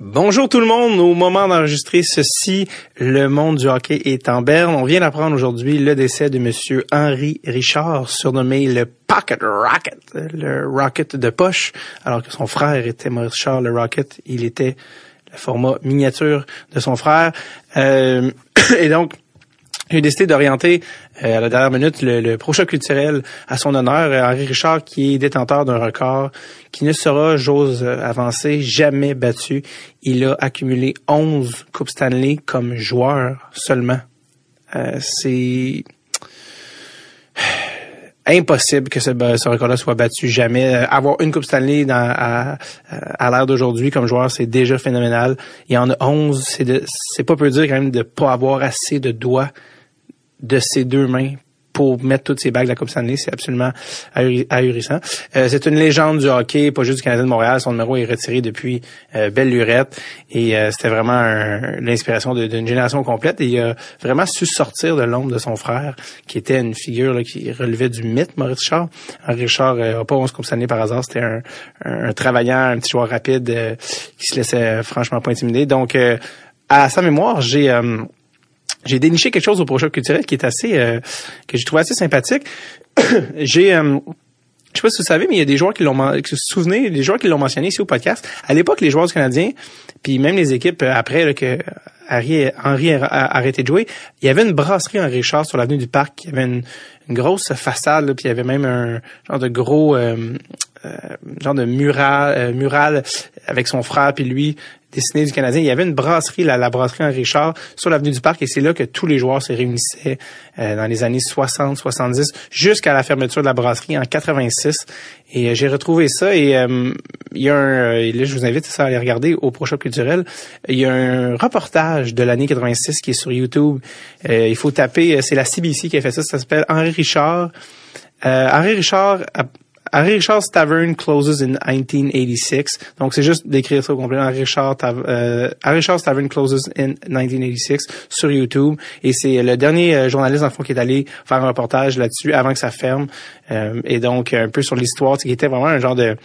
Bonjour tout le monde. Au moment d'enregistrer ceci, le monde du hockey est en berne. On vient d'apprendre aujourd'hui le décès de monsieur Henri Richard, surnommé le Pocket Rocket, le Rocket de poche, alors que son frère était Maurice Richard, le Rocket. Il était le format miniature de son frère. Euh, et donc, j'ai décidé d'orienter euh, à la dernière minute le, prochain culturel à son honneur, euh, Henri Richard, qui est détenteur d'un record qui ne sera, j'ose euh, avancer, jamais battu. Il a accumulé 11 Coupes Stanley comme joueur seulement. C'est impossible que ce, ce record-là soit battu jamais. avoir une Coupe Stanley à, à l'ère d'aujourd'hui comme joueur, c'est déjà phénoménal. Il y en a 11. C'est pas peu dire quand même de pas avoir assez de doigts de ses deux mains pour mettre toutes ses bagues de la Coupe Stanley, c'est absolument ahurissant. Euh, c'est une légende du hockey, pas juste du Canadien de Montréal. Son numéro est retiré depuis euh, belle lurette et euh, c'était vraiment l'inspiration d'une génération complète. Et il a vraiment su sortir de l'ombre de son frère, qui était une figure là, qui relevait du mythe, Maurice Richard. Henri Richard n'a pas 11 Coupe Stanley par hasard. C'était un, un, travaillant, un petit joueur rapide qui se laissait franchement pas intimider. Donc, à sa mémoire, j'ai j'ai déniché quelque chose au prochain culturel qui est assez euh, que j'ai trouvé assez sympathique. j'ai euh, je sais pas si vous savez, mais il y a des joueurs qui l'ont, vous souvenez, des joueurs qui l'ont mentionné ici au podcast. À l'époque, les joueurs du Canadien, puis même les équipes euh, après là, que Henri, Henri a, arrêté de jouer, il y avait une brasserie en Richard sur l'avenue du Parc. Il y avait une, grosse façade, puis il y avait même un genre de gros genre de mural, mural avec son frère puis lui dessiné du Canadien. Il y avait une brasserie, la, la brasserie en Richard, sur l'avenue du Parc, et c'est là que tous les joueurs se réunissaient euh, dans les années 60, 70, jusqu'à la fermeture de la brasserie en 86. Et euh, j'ai retrouvé ça, et euh, il y a un, et là je vous invite à aller regarder au Prochain Culturel, il y a un reportage de l'année 86 qui est sur YouTube. il faut taper, c'est la CBC qui a fait ça, ça s'appelle Henri Richard. Henri Richard Harry Richard's Tavern closes in 1986. Donc, c'est juste d'écrire ça au complet. Harry, Richard, euh, Tavern closes in 1986 sur YouTube. Et c'est le dernier euh, journaliste, en fond, qui est allé faire un reportage là-dessus avant que ça ferme. Euh, et donc, un peu sur l'histoire, qui était vraiment un genre de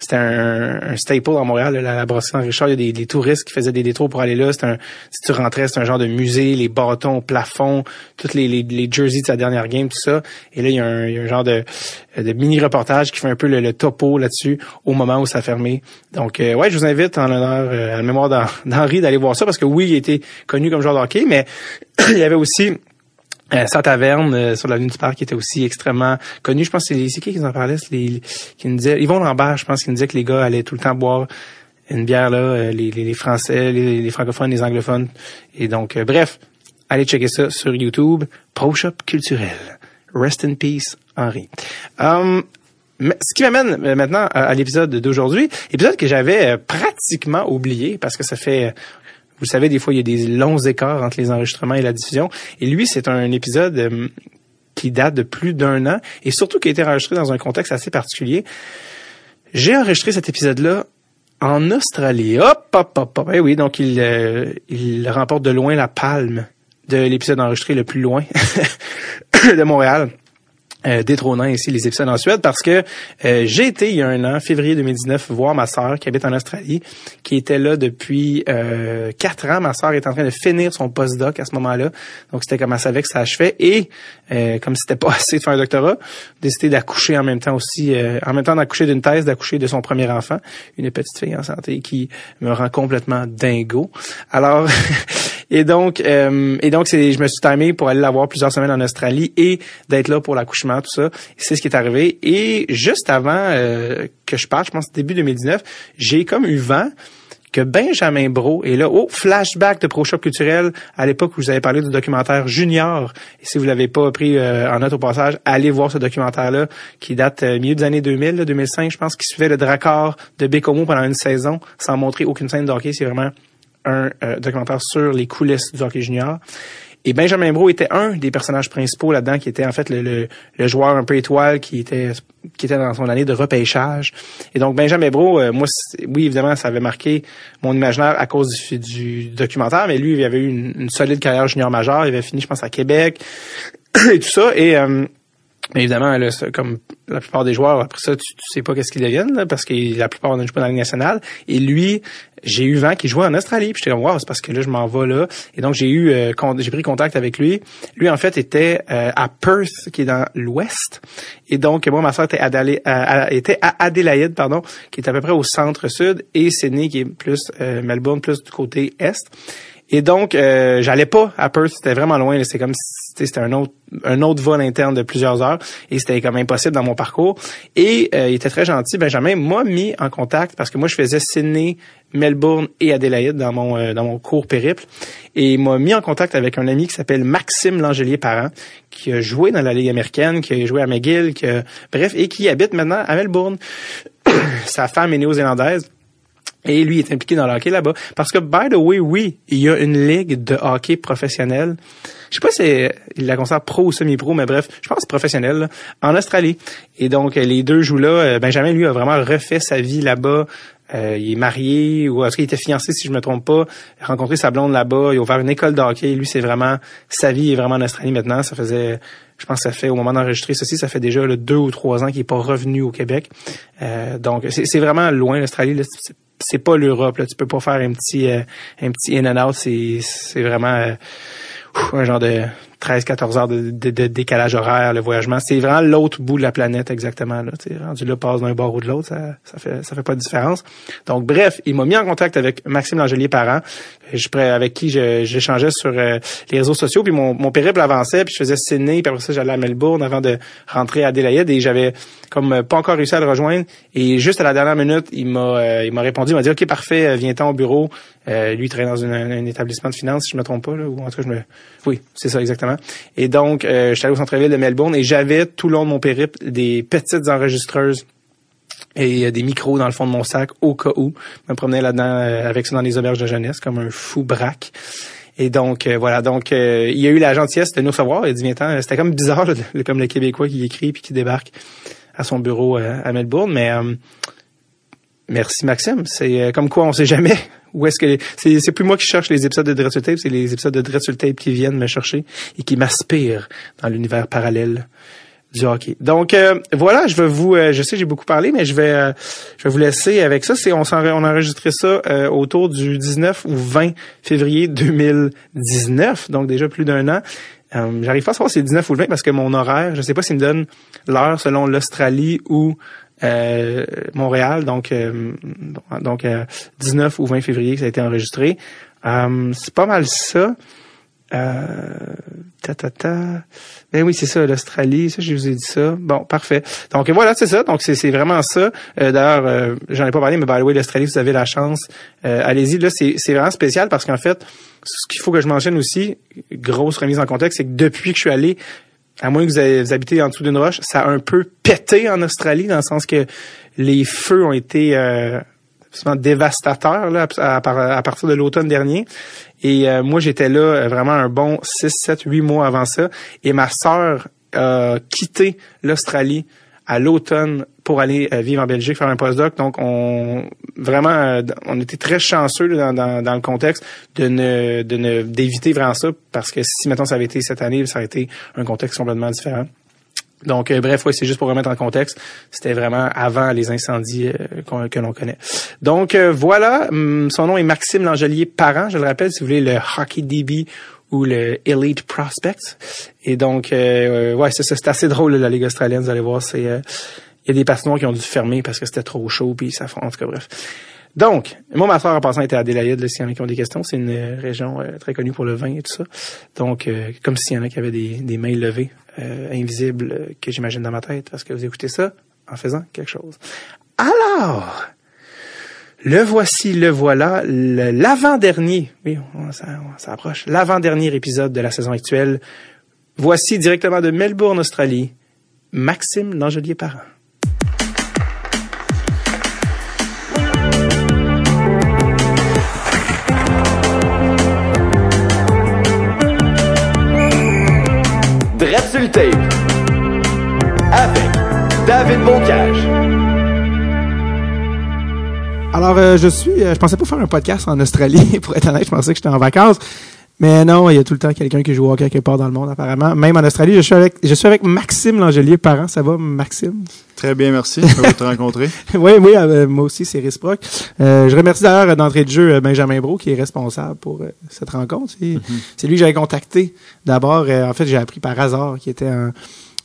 c'était un, staple à Montréal, la, la brasserie Richard. Il y a des, touristes qui faisaient des détours pour aller là. Un, si tu rentrais, c'était un genre de musée, les bâtons au plafond, toutes les, les, jerseys de sa dernière game, tout ça. Et là, il y a un, genre de, mini-reportage qui fait un peu le, topo là-dessus au moment où ça fermé. Donc, euh, ouais, je vous invite en l'honneur, euh, à la mémoire d'Henri, d'aller voir ça parce que oui, il était connu comme joueur de hockey, mais il y avait aussi euh, sa taverne euh, sur l'avenue du Parc qui était aussi extrêmement connue. Je pense que c'est qui qui en parlait, les, qui nous disaient, Yvon Lambert, je pense qu'il nous disait que les gars allaient tout le temps boire une bière là, euh, les, les, Français, les, francophones, les anglophones. Et donc, euh, bref, allez checker ça sur YouTube. Pro Shop culturel. Rest in peace, Henri. Um, ce qui m'amène maintenant à l'épisode d'aujourd'hui, épisode que j'avais pratiquement oublié parce que ça fait vous savez, des fois, il y a des longs écarts entre les enregistrements et la diffusion. Et lui, c'est un épisode euh, qui date de plus d'un an et surtout qui a été enregistré dans un contexte assez particulier. J'ai enregistré cet épisode-là en Australie. Hop, hop, hop, hop. Eh oui, donc il, euh, il remporte de loin la palme de l'épisode enregistré le plus loin de Montréal euh, détrônant ici les épisodes en Suède parce que euh, j'ai été il y a un an, février 2019, voir ma sœur qui habite en Australie, qui était là depuis euh, quatre ans. Ma sœur est en train de finir son postdoc à ce moment-là, donc c'était comme elle savait que ça achevait et comme c'était pas assez de faire un doctorat, décidé d'accoucher en même temps aussi, en même temps d'accoucher d'une thèse, d'accoucher de son premier enfant, une petite fille en santé qui me rend complètement dingo. Alors Et donc, euh, et donc, c'est, je me suis timé pour aller la voir plusieurs semaines en Australie et d'être là pour l'accouchement, tout ça. C'est ce qui est arrivé. Et juste avant euh, que je parte, je pense début 2019, j'ai comme eu vent que Benjamin Bro est là. Oh, flashback de ProShop culturel à l'époque où vous avez parlé du documentaire Junior. Et si vous l'avez pas pris euh, en note au passage, allez voir ce documentaire-là qui date euh, milieu des années 2000, 2005, je pense, qui suivait le Dracor de Bécomo pendant une saison sans montrer aucune scène de hockey. C'est vraiment un euh, documentaire sur les coulisses du hockey junior. Et Benjamin Bro était un des personnages principaux là-dedans, qui était en fait le, joueur un peu étoile qui était qui était dans son année de repêchage. Et donc Benjamin Bro, euh, moi, oui évidemment, ça avait marqué mon imaginaire à cause du, documentaire, mais lui, il avait eu une, solide carrière junior majeure. Il avait fini, je pense, à Québec et tout ça. Et euh, évidemment, comme la plupart des joueurs, après ça, tu, tu sais pas qu'est-ce qu'ils deviennent, parce que la plupart ne jouent pas dans la Ligue nationale. Et lui, j'ai eu vent qu'il jouait en Australie. Puis j'étais comme, wow, c'est parce que là, je m'en vais là. Et donc, j'ai eu, euh, j'ai pris contact avec lui. Lui, en fait, était euh, à Perth, qui est dans l'ouest. Et donc, moi, ma soeur était, à, était à Adélaïde, pardon, qui est à peu près au centre-sud, et Sydney, qui est plus euh, Melbourne, plus du côté est. Et donc, euh, j'allais pas à Perth, c'était vraiment loin. C'était comme c'était un autre un autre vol interne de plusieurs heures et c'était comme impossible dans mon parcours. Et euh, il était très gentil. Benjamin m'a mis en contact parce que moi je faisais Sydney, Melbourne et Adélaïde dans mon euh, dans mon court périple et il m'a mis en contact avec un ami qui s'appelle Maxime Langelier Parent qui a joué dans la Ligue américaine, qui a joué à McGill, qui bref et qui habite maintenant à Melbourne. Sa femme est néo-zélandaise. Et lui est impliqué dans le hockey là-bas. Parce que, by the way, oui, il y a une ligue de hockey professionnel. Je sais pas si il la considère pro ou semi-pro, mais bref, je pense que c'est professionnel, en Australie. Et donc, les deux jouent là. Euh, Benjamin, lui, a vraiment refait sa vie là-bas. Euh, il est marié, ou est-ce qu'il était fiancé, si je me trompe pas. Il a rencontré sa blonde là-bas. Il a ouvert une école de hockey. Lui, c'est vraiment, sa vie est vraiment en Australie maintenant. Ça faisait, je pense que ça fait, au moment d'enregistrer ceci, ça fait déjà deux ou trois ans qu'il est pas revenu au Québec. Euh, donc, c'est vraiment loin, l'Australie c'est pas l'Europe tu peux pas faire un petit euh, un petit in and out. C'est c'est vraiment euh, un genre de 13-14 heures de, de, décalage horaire, le voyagement. C'est vraiment l'autre bout de la planète exactement. Là. T'sais, rendu là, passe d'un bord ou de l'autre, ça, ça fait ça fait pas de différence. Donc bref, il m'a mis en contact avec Maxime Langelier Parent, je, avec qui j'échangeais sur euh, les réseaux sociaux. Puis mon, mon périple avançait, puis je faisais Sydney, puis après ça j'allais à Melbourne avant de rentrer à Adélaïde et j'avais comme pas encore réussi à le rejoindre. Et juste à la dernière minute, il m'a euh, il m'a répondu, il m'a dit OK parfait, viens-t'en au bureau. Euh, lui il travaille dans un, établissement de finance, si je me trompe pas, là, ou en tout cas je me oui c'est ça exactement. Et donc, euh, j'étais allé au centre-ville de Melbourne et j'avais tout le long de mon périple des petites enregistreuses et euh, des micros dans le fond de mon sac au cas où. Je me promenais là-dedans euh, avec ça dans les auberges de jeunesse comme un fou braque. Et donc voilà, donc il y a eu la gentillesse de nous savoir. Il a dit C'était comme bizarre, comme le Québécois qui écrit puis qui débarque à son bureau à Melbourne, mais merci Maxime. C'est comme quoi on sait jamais où est-ce que c'est c'est plus moi qui cherche les épisodes de Dreadful Tape, c'est les épisodes de Dreadful Tape qui viennent me chercher et qui m'aspirent dans l'univers parallèle du hockey. Donc euh, voilà, je vais vous euh, je sais j'ai beaucoup parlé mais je vais euh, je vais vous laisser avec ça, c'est on on a enregistré ça autour du 19 ou 20 février 2019, donc déjà plus d'un an. j'arrive pas à savoir si c'est 19 ou 20 parce que mon horaire, je sais pas s'il me donne l'heure selon l'Australie ou euh, Montréal, donc euh, donc 19 euh, ou 20 février ça a été enregistré. c'est pas mal ça. ta ta ta. Ben oui, c'est ça, l'Australie, ça je vous ai dit ça. Bon, parfait. Donc voilà, c'est ça. Donc c'est vraiment ça. D'ailleurs, j'en ai pas parlé, mais by the way, l'Australie, vous avez la chance. Allez-y, là, c'est vraiment spécial parce qu'en fait, ce qu'il faut que je mentionne aussi, grosse remise en contexte, c'est que depuis que je suis allé, à moins que vous, avez, habitez en dessous d'une roche, ça a un peu pété en Australie dans le sens que les feux ont été euh, dévastateurs là, à, partir de l'automne dernier. Et euh, moi, j'étais là euh, vraiment un bon 6, 7, 8 mois avant ça. Et ma sœur a quitté l'Australie à l'automne pour aller euh, vivre en Belgique, faire un postdoc. Donc, on vraiment, euh, on était très chanceux dans, dans, le contexte de ne de ne d'éviter vraiment ça, parce que si maintenant ça avait été cette année, ça aurait été un contexte complètement différent. Donc, euh, bref, ouais, c'est juste pour remettre en contexte. C'était vraiment avant les incendies que l'on connaît. Donc, voilà. Hum, son nom est Maxime Langelier Parent. Je le rappelle, si vous voulez, le Hockey DB ou le Elite Prospects. Et donc, euh, ouais, c'est assez drôle la Ligue australienne, vous allez voir, c'est euh, il y a des patinoires qui ont dû fermer parce que c'était trop chaud, puis ça en tout cas, bref. Donc, moi, ma soeur en passant était à Adélaïde, s'il y en a qui ont des questions. C'est une euh, région euh, très connue pour le vin et tout ça. Donc, comme s'il y en a qui avaient des, des mains levées, invisibles, que j'imagine dans ma tête, parce que vous écoutez ça en faisant quelque chose. Alors, le voici, le voilà, l'avant-dernier, oui, ça, ça approche, l'avant-dernier épisode de la saison actuelle. Voici directement de Melbourne, Australie, Maxime Langelier Avec David. Alors, euh, je suis, euh, je pensais pas faire un podcast en Australie, pour être honnête, je pensais que j'étais en vacances. Mais non, il y a tout le temps quelqu'un qui joue au hockey quelque part dans le monde, apparemment. Même en Australie, je suis avec, je suis avec Maxime Langelier, parent. Ça va, Maxime? Très bien, merci. Je vais te rencontrer. oui, oui, euh, moi aussi, c'est réciproque. Euh, je remercie d'ailleurs d'entrée de jeu euh, Benjamin Bro, qui est responsable pour euh, cette rencontre. C'est Mhm. c'est lui que j'avais contacté. D'abord, euh, en fait, j'ai appris par hasard qu'il était en,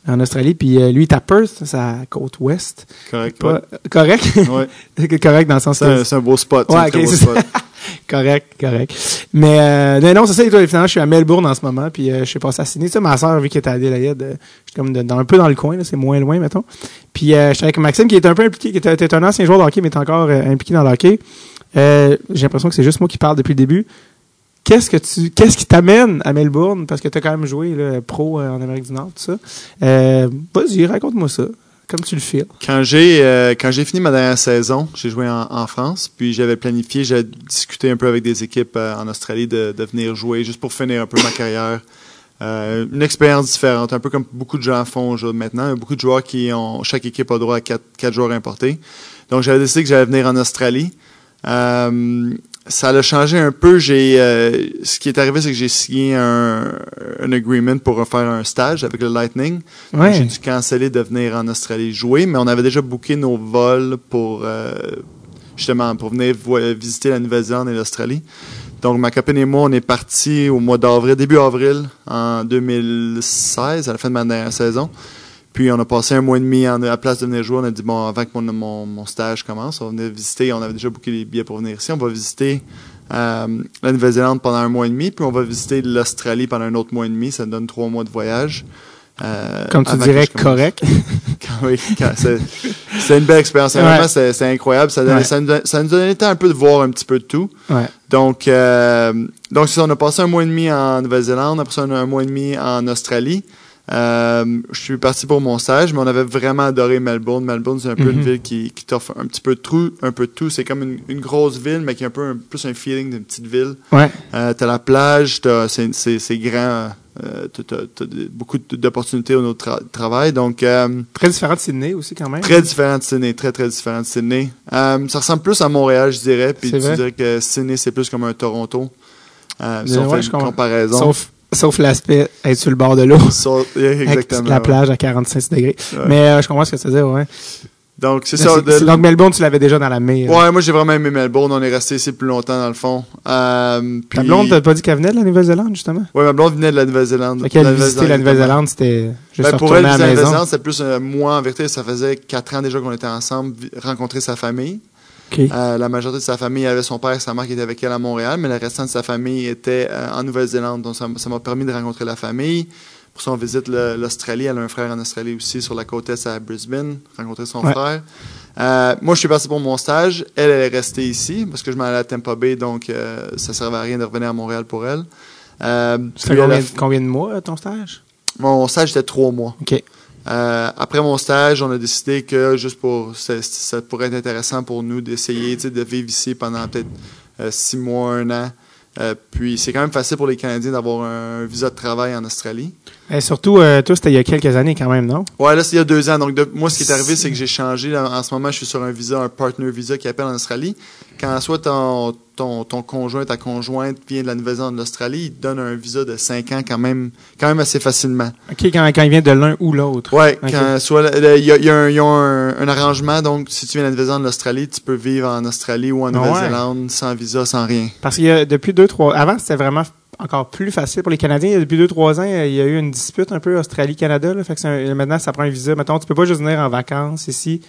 en Australie. Puis euh, lui, il est à Perth, la côte ouest. Correct. Pas- correct? Ouais. Correct dans le sens C'est un, c'est un beau spot. Ouais, un très ok, beau spot. Correct, correct. Mais euh, non, non, c'est ça, et toi, finalement, je suis à Melbourne en ce moment, puis euh, je suis passé à Sydney. Sais, ma soeur, vu qu'elle était à Adélaïde, euh, je suis comme de- dans, un peu dans le coin, c'est moins loin, mettons. Puis euh, je suis avec Maxime, qui est un peu impliqué, qui était, était un ancien joueur de hockey, mais est encore euh, impliqué dans le hockey. Euh, J'ai l'impression que c'est juste moi qui parle depuis le début. Qu'est-ce que tu, qu'est-ce qui t'amène à Melbourne? Parce que tu as quand même joué là, pro euh, en Amérique du Nord, tout ça. Euh, Vas-y, raconte-moi ça, comme tu le fais. Quand j'ai euh, quand j'ai fini ma dernière saison, j'ai joué en, France, puis j'avais planifié, j'ai discuté un peu avec des équipes en Australie de, venir jouer juste pour finir un peu ma carrière. Une expérience différente, un peu comme beaucoup de gens font maintenant. Beaucoup de joueurs qui ont chaque équipe a droit à quatre, joueurs importés. Donc j'avais décidé que j'allais venir en Australie. Ça a changé un peu. J'ai euh, ce qui est arrivé, c'est que j'ai signé un, un agreement pour faire un stage avec le Lightning. J'ai dû canceller de venir en Australie jouer, mais on avait déjà booké nos vols pour euh, justement pour venir visiter la Nouvelle-Zélande et l'Australie. Donc ma copine et moi, on est partis au mois d'avril, début avril en 2016, à la fin de ma dernière saison. Puis on a passé un mois et demi en, à la place de venir jouer. On a dit bon, avant que mon, mon, mon stage commence, on va venir visiter. On avait déjà booké les billets pour venir ici. On va visiter euh, la Nouvelle-Zélande pendant un mois et demi, puis on va visiter l'Australie pendant un autre mois et demi. Ça donne trois mois de voyage. Euh, Comme tu dirais, correct. Quand- oui, quand- c'est une belle expérience. Vraiment, c'est c'est incroyable. Ça, donnait- Ouais. ça, nous, a- ça nous a donné le temps un peu de voir un petit peu de tout. Ouais. Donc, euh, donc ça, on a passé un mois et demi en Nouvelle-Zélande, après ça, on a un mois et demi en Australie. Euh, je suis parti pour mon stage, mais on avait vraiment adoré Melbourne. Melbourne, c'est un peu Mhm. une ville qui, qui t'offre un petit peu de tout, un peu de tout. C'est comme une, une grosse ville, mais qui a un peu un- plus un feeling d'une petite ville. Ouais. Euh, t'as la plage, t'as, c'est, grand, euh, t'as, de- beaucoup d'opportunités au notre tra- travail. Donc, Très différent de Sydney aussi, quand même. Très différent de Sydney, très très différent de Sydney. Ça ressemble plus à Montréal, je dirais, puis tu vrai. dirais que Sydney c'est plus comme un Toronto. Euh, si Ouais, on fait je une comparaison. Sauf, sauf l'aspect être sur le bord de l'eau. Exactement. la plage à 45 degrés. Ouais. Mais euh, je comprends ce que tu veux dire, ouais. Donc c'est ça. de- donc Melbourne, tu l'avais déjà dans la mer. ouais, moi j'ai vraiment aimé Melbourne. On est resté ici plus longtemps dans le fond. Euh, puis... Ta blonde, t'as pas dit qu'elle venait de la Nouvelle-Zélande, justement? Ouais, ma blonde venait de la Nouvelle-Zélande. Fait qu'elle visitait la Nouvelle-Zélande, c'était juste Ben, pour elle, la. Nouvelle-Zélande, c'était plus euh, moi en vérité. Ça faisait quatre ans déjà qu'on était ensemble, rencontrer sa famille. Euh, la majorité de sa famille avait son père et sa mère qui étaient avec elle à Montréal, mais le restant de sa famille était euh, en Nouvelle-Zélande. Donc, ça m'a permis de rencontrer la famille. Pour ça, on visite l'Australie. Elle a un frère en Australie aussi, sur la côte est à Brisbane, rencontrer son Ouais. frère. Euh, moi, je suis parti pour mon stage. Elle, elle est restée ici parce que je m'en allais à Tampa Bay, donc ça servait à rien de revenir à Montréal pour elle. Ça combien, combien de mois, ton stage? mon stage était trois mois. OK. Euh, après mon stage, on a décidé que juste pour ça, pourrait être intéressant pour nous d'essayer de vivre ici pendant peut-être euh, six mois, un an. Euh, puis c'est quand même facile pour les Canadiens d'avoir un visa de travail en Australie. Et surtout, euh, toi, c'était il y a quelques années quand même, non? Ouais, là c'est il y a deux ans. Donc de- moi, ce qui est arrivé, c'est que j'ai changé. Là, en ce moment, je suis sur un visa, un partner visa qui appelle en Australie. Quand soit ton, ton, ton conjoint, ta conjointe vient de la Nouvelle-Zélande de l'Australie, il te donne un visa de cinq ans quand même, quand même assez facilement. OK, quand, quand il vient de l'un ou l'autre. Ouais, Ok. quand soit il y a, y a un, ils ont un, un arrangement, donc si tu viens de la Nouvelle-Zélande de l'Australie, tu peux vivre en Australie ou en ouais. Nouvelle-Zélande sans visa, sans rien. Parce qu'il y a depuis deux, trois. Avant, c'était vraiment encore plus facile pour les Canadiens. Depuis deux, trois ans, il y a eu une dispute un peu Australie-Canada. là. Fait que c'est un- maintenant, ça prend un visa. Mettons, tu peux pas juste venir en vacances ici.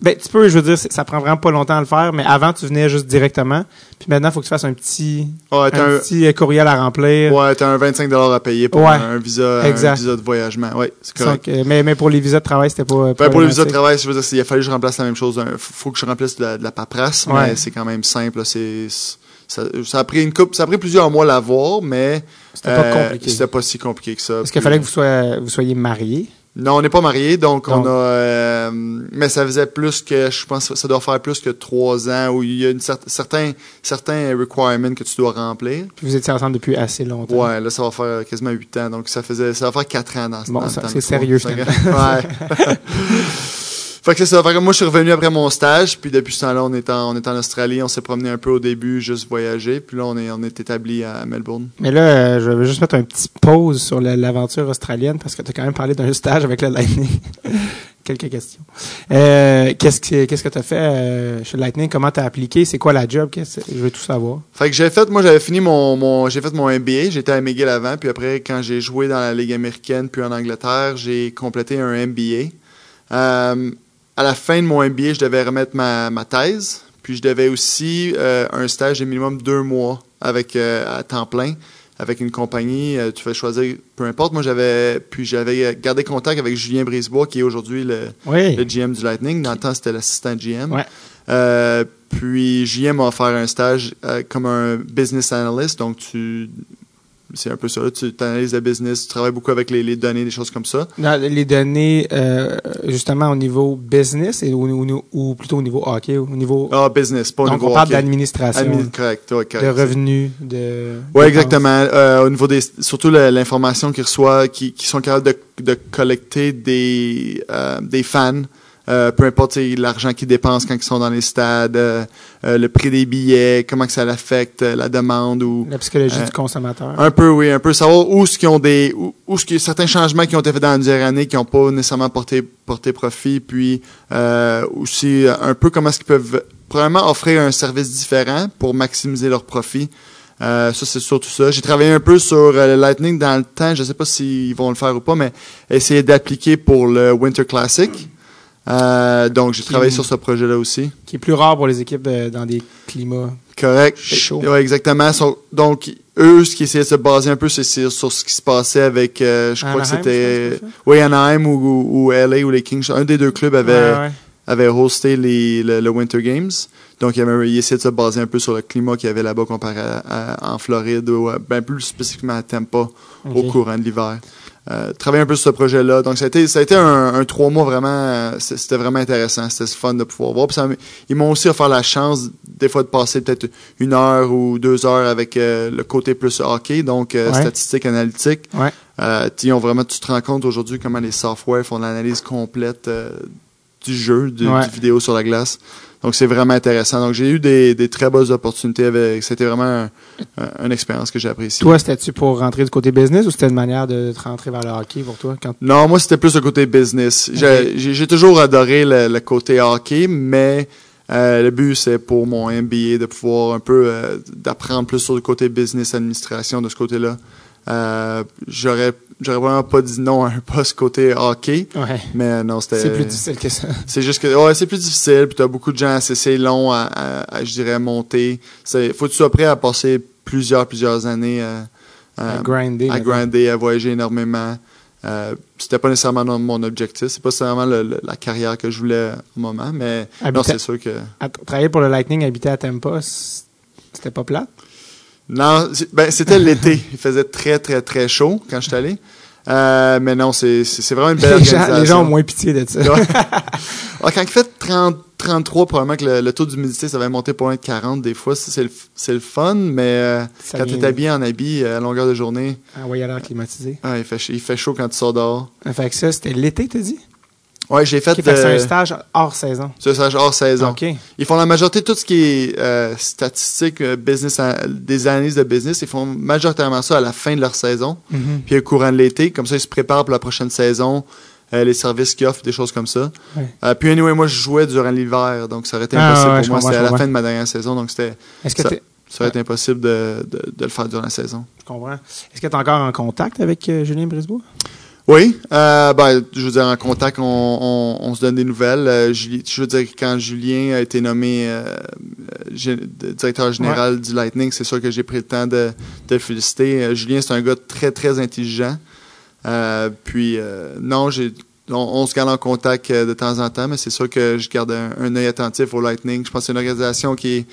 Ben, tu peux, je veux dire, ça prend vraiment pas longtemps à le faire, mais avant, tu venais juste directement. Puis maintenant, il faut que tu fasses un petit, Ouais, un petit euh, courriel à remplir. ouais, t'as un 25 à payer pour Ouais. un, visa, un visa de voyagement. Ouais, c'est correct. Donc, mais, mais pour les visas de travail, c'était pas. Ben, pour les visas de travail, je veux dire, il a fallu que je remplace la même chose. Il faut que je remplace de la, de la paperasse, Ouais. mais c'est quand même simple. C'est, ça, ça a pris une coupe, ça a pris plusieurs mois à l'avoir, mais C'était pas euh, compliqué. C'était pas si compliqué que ça. Est-ce qu'il fallait que vous soyez, vous soyez mariés? Non, on n'est pas mariés, donc, Donc. on a. euh, mais ça faisait plus que, je pense, que ça doit faire plus que trois ans où il y a une cer- certains, certains requirements que tu dois remplir. Puis vous étiez ensemble depuis assez longtemps. Ouais, là, ça va faire quasiment huit ans, donc ça faisait, ça va faire quatre ans dans ce Bon, c'est sérieux, ouais. Fait que c'est ça. Fait que moi, je suis revenu après mon stage, puis depuis ce temps-là, on est en, on est en Australie. On s'est promené un peu au début, juste voyager. Puis là, on est, on est établi à Melbourne. Mais là, euh, je vais juste mettre un petit pause sur la- l'aventure australienne parce que tu as quand même parlé d'un stage avec le Lightning. Quelques questions. Euh, qu'est-ce que qu'est-ce que tu as fait euh, chez le Lightning? Comment tu as appliqué? C'est quoi la job? Qu'est-ce- Je veux tout savoir. Fait que j'ai fait, moi, j'avais fini mon, mon j'ai fait mon MBA. J'étais à McGill avant, puis après, quand j'ai joué dans la Ligue américaine, puis en Angleterre, j'ai complété un MBA. Euh, à la fin de mon MBA, je devais remettre ma, ma thèse, puis je devais aussi euh, un stage de minimum deux mois avec euh, à temps plein avec une compagnie. Euh, tu fais choisir, peu importe. Moi, j'avais puis j'avais gardé contact avec Julien Brisebois, qui est aujourd'hui le, Oui. le GM du Lightning. Dans le temps, c'était l'assistant GM. Ouais. Euh, puis Julien m'a offert un stage comme un business analyst. Donc, tu c'est un peu ça. Tu analyses le business, tu travailles beaucoup avec les, les données, des choses comme ça. Dans les données, euh, justement, au niveau business et au, au- ou plutôt au niveau hockey, au niveau. Ah, business, pas au donc, niveau on parle d'administration, Admin- correct, ouais, de correct. revenus, de. Oui, exactement. Euh, au niveau des, surtout l'information qu'ils reçoivent, qui, qui sont capables de, de collecter des, euh, des fans, euh, peu importe l'argent qu'ils dépensent quand ils sont dans les stades, euh, euh, le prix des billets, comment que ça l'affecte, euh, la demande ou La psychologie Euh, du consommateur. un peu oui, un peu savoir où ce qu'ils ont des où, où ce certains changements qui ont été faits dans la dernière année qui n'ont pas nécessairement porté porté profit, puis euh, aussi un peu comment est-ce qu'ils peuvent probablement offrir un service différent pour maximiser leur profit. Euh, ça, c'est surtout ça. J'ai travaillé un peu sur euh, le Lightning dans le temps. Je sais pas s'ils vont le faire ou pas, mais essayer d'appliquer pour le Winter Classic. Euh, donc, j'ai travaillé sur ce projet-là aussi. qui est plus rare pour les équipes de- dans des climats. Correct. Chaud. Ouais, exactement. Donc, eux, ce qui essayaient de se baser un peu, c'est sur, ce qui se passait avec, euh, je crois que c'était, oui, Anaheim ou, ou, ou LA ou les Kings. Un des deux clubs avait, Ouais, ouais. avait hosté les, le, le Winter Games. Donc, il, y avait, il essayait de se baser un peu sur le climat qu'il y avait là-bas comparé à, à- en Floride ou euh, ben plus spécifiquement à Tampa au courant de l'hiver. Euh, travailler un peu sur ce projet-là. Donc, ça a été, ça a été un, un trois mois vraiment, euh, c'était vraiment intéressant. C'était fun de pouvoir voir. Puis ça m- ils m'ont aussi offert la chance, des fois, de passer peut-être une heure ou deux heures avec euh, le côté plus hockey, donc Ouais. statistique, analytique. Ouais. Ils ont vraiment, tu te rends compte aujourd'hui comment les softwares font l'analyse complète du jeu, Ouais. du vidéo sur la glace. Donc, c'est vraiment intéressant. Donc, j'ai eu des, des très bonnes opportunités avec. C'était vraiment un- un- une expérience que j'ai appréciée. Toi, c'était-tu pour rentrer du côté business ou c'était une manière de te rentrer vers le hockey pour toi? Quand... Non, moi, c'était plus le côté business. J'ai- toujours adoré le, le côté hockey, mais euh, le but, c'est pour mon MBA de pouvoir un peu euh, d'apprendre plus sur le côté business, administration de ce côté-là. Euh, J'aurais j'aurais vraiment pas dit non à un poste côté hockey, Ouais. mais non, c'était... C'est plus difficile que ça. C'est juste que ouais, c'est plus difficile, puis t'as beaucoup de gens assez long à, à- à, je dirais monter. C'est faut que tu sois prêt à passer plusieurs plusieurs années à, à- À grinder. à mettons. grinder, à voyager énormément. Euh, c'était pas nécessairement mon objectif, c'est pas nécessairement le- le- la carrière que je voulais au moment, mais non, c'est sûr que travailler pour le Lightning, habiter à Tampa, c- c'était pas plat? Non, ben c'était l'été, il faisait très très très chaud quand je suis allé. Euh, mais non, c'est vraiment une belle Les gens, organisation. les gens ont moins pitié de ça. Ouais. Ah, quand il fait 30, 33, probablement que le, le taux d'humidité, ça va monter pour être 40 des fois. C'est le, le fun, mais euh, quand tu es habillé en habit euh, à longueur de journée, Ah il a l'air climatisé. ah, il, fait, ch- il fait chaud quand tu sors dehors. Fait que ça, c'était l'été, t'as dit? Ouais, j'ai fait, Ok, fait c'est euh, un stage hors saison. ce stage hors saison. OK. Ils font la majorité de tout ce qui est euh, statistique, euh, business, des analyses de business. Ils font majoritairement ça à la fin de leur saison, Mhm. puis au courant de l'été. Comme ça, ils se préparent pour la prochaine saison, euh, les services qu'ils offrent, des choses comme ça. Ouais. Euh, puis anyway, moi, je jouais durant l'hiver, donc ça aurait été Ah, impossible ouais, pour moi. C'était à la fin de ma dernière saison, donc c'était Est-ce que Ça- ça aurait été impossible de, de, de le faire durant la saison. je comprends. Est-ce que tu es encore en contact avec euh, Julien Brisebois? Oui, euh, ben, je veux dire, en contact, on, on, on se donne des nouvelles. Euh, Julie- je veux dire, quand Julien a été nommé euh, directeur général du Lightning, c'est sûr que j'ai pris le temps de, de le féliciter. Julien, c'est un gars très, très intelligent. Puis, non, j'ai, on, on se garde en contact de temps en temps, mais c'est sûr que je garde un, un œil attentif au Lightning. Je pense que c'est une organisation qui, est-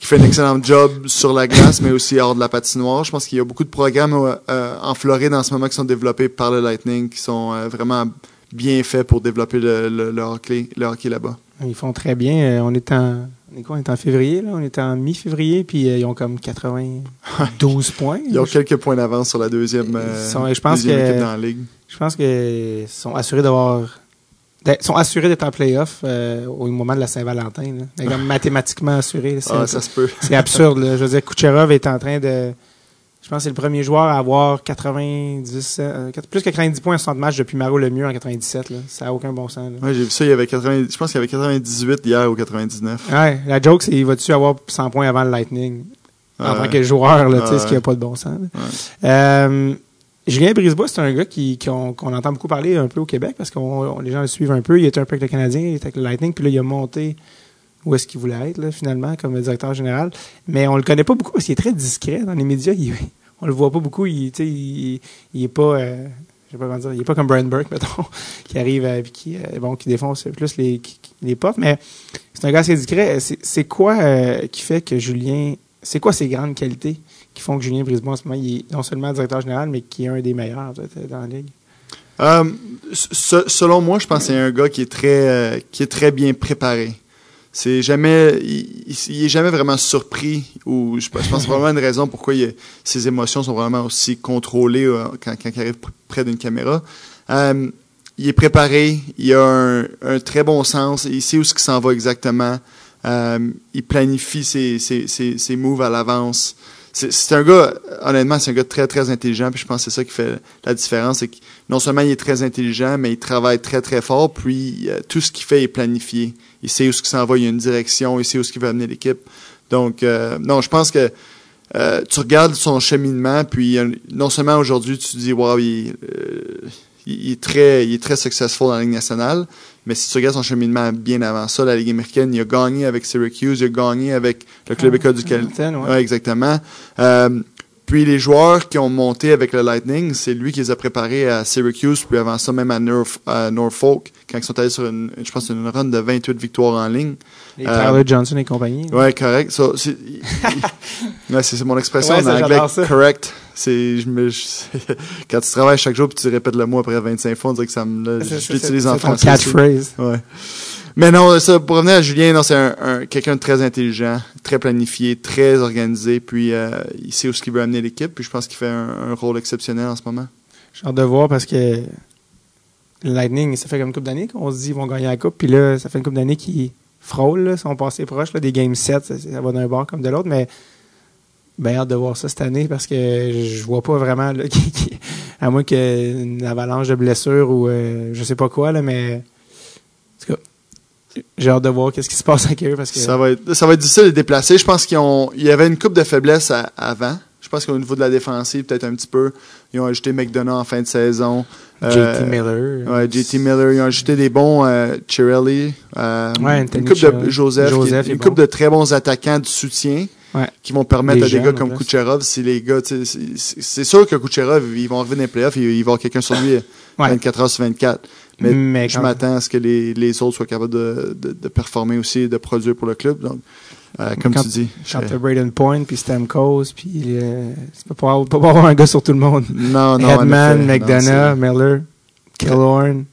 qui fait un excellent job sur la glace, mais aussi hors de la patinoire. Je pense qu'il y a beaucoup de programmes euh, euh, en Floride en ce moment qui sont développés par le Lightning, qui sont euh, vraiment bien faits pour développer le, le, le hockey, le hockey là-bas. Ils font très bien. On est en. On est quoi? On est en février, là? On est en mi-février, puis euh, ils ont comme 92 points. Ils ont quelques points d'avance sur la deuxième, euh, sont- je pense deuxième que- équipe dans la ligue. Je pense qu'ils sont assurés d'avoir sont assurés d'être en playoff euh, au moment de la Saint-Valentin. là. Comme mathématiquement assurés. là, C'est Ah, ça se peut. c'est absurde. là. Je veux dire, Kucherov est en train de... Je pense que c'est le premier joueur à avoir 90, euh, plus que 90 points en 60 matchs depuis Mario Lemieux en 97. Là. Ça n'a aucun bon sens. Ouais, j'ai vu ça, il y avait 80, je pense qu'il y avait 98 hier ou 99. Ouais, la joke, c'est il va-tu avoir 100 points avant le Lightning? En tant que joueur, là, tu sais, ce qui n'a pas de bon sens. Euh, Julien Brisebois, c'est un gars qui, qu'on, entend beaucoup parler un peu au Québec parce que les gens le suivent un peu. Il était un peu avec le Canadien, il était avec le Lightning, puis là, il a monté où est-ce qu'il voulait être, finalement, comme directeur général. Mais on le connaît pas beaucoup parce qu'il est très discret dans les médias. Il, on le voit pas beaucoup. Il, il, il est pas... euh, je sais pas comment dire, il est pas comme Brian Burke, mettons, qui arrive euh, puis qui, euh, bon, qui défonce plus les, qui- les portes, mais c'est un gars assez discret. C'est, c'est quoi euh, qui fait que Julien, c'est quoi ses grandes qualités? Qui font que Julien Brisebois, en ce moment, il est non seulement directeur général, mais qui est un des meilleurs dans la ligue? Euh, se- selon moi, je pense que c'est un gars qui est très, euh, qui est très bien préparé. C'est jamais, il, il- est jamais vraiment surpris ou je, pense je pense vraiment une raison pourquoi ses émotions sont vraiment aussi contrôlées euh, quand, il arrive pr- près d'une caméra. Il est préparé, il a un, très bon sens, il sait où ce qui s'en va exactement. Il planifie ses, ses, ses moves à l'avance. C'est un gars, honnêtement, c'est un gars très, très intelligent. Puis je pense que c'est ça qui fait la différence. C'est que non seulement il est très intelligent, mais il travaille très, très fort. Puis euh, tout ce qu'il fait est planifié. Il sait où ce qui s'en va, il y a une direction, il sait où ce qui va amener l'équipe. Donc, euh, non, je pense que euh, tu regardes son cheminement, puis non seulement aujourd'hui, tu te dis, wow, il est très, il est très successful dans la Ligue nationale, mais si tu regardes son cheminement bien avant ça, la Ligue américaine, il a gagné avec Syracuse, il a gagné avec le Club École du. Hamilton, ouais. Ouais, exactement. Euh, puis les joueurs qui ont monté avec le Lightning, c'est lui qui les a préparés à Syracuse, puis avant ça même à, Norf- à Norfolk, quand ils sont allés sur une, je pense, une run de 28 victoires en ligne. Les Euh, Tyler Johnson et compagnie. Ouais, correct. So, c'est ouais, mon expression Ouais, en anglais. Correct. C'est je me je- quand tu travailles chaque jour puis tu répètes le mot après 25 fois, on dirait que ça me je, l'utilise en français. catchphrase. Ouais. Mais non, ça, pour revenir à Julien, non, c'est un, un- quelqu'un de très intelligent, très planifié, très organisé, puis euh, il sait où ce qu'il veut amener l'équipe, puis je pense qu'il fait un, un rôle exceptionnel en ce moment. J'ai hâte de voir parce que le Lightning, ça fait comme une couple d'années qu'on se dit qu'ils vont gagner la coupe. Puis là, ça fait une couple d'années qu'ils frôlent, là, sont passés proches. Là, des Game 7, ça, ça va d'un bord comme de l'autre. Mais ben hâte de voir ça cette année parce que je vois pas vraiment, là, qui- qui- à moins qu'une avalanche de blessures ou euh, je sais pas quoi, là, mais en tout cas, j'ai hâte de voir qu'est-ce qui se passe avec eux parce que Ça va être, ça va être difficile de déplacer. Je pense qu'ils ont, il y avait une coupe de faiblesse à- avant. Je pense qu'au niveau de la défensive, peut-être un petit peu. Ils ont ajouté McDonough en fin de saison. JT Euh, Miller. Ouais, JT Miller, ils ont ajouté des bons euh, Chirelli, euh, Ouais, une coupe de. Joseph, Joseph qui- est une bon. coupe de très bons attaquants de soutien Ouais. qui vont permettre Des à des gars comme. Kucherov, si les gars, c'est- sûr que Kucherov, ils vont arriver dans les playoffs, il, il va avoir quelqu'un sur lui Ouais. 24 heures sur 24. Mais, Mais je m'attends à ce que les, les autres soient capables de, de, de performer aussi et de produire pour le club. Donc, euh, comme Quand- tu dis, Quand Braden Point, puis Stamkos, puis euh, tu peux pas, avoir- pas avoir un gars sur tout le monde. non, non, effet, McDonough, Miller, Killorn.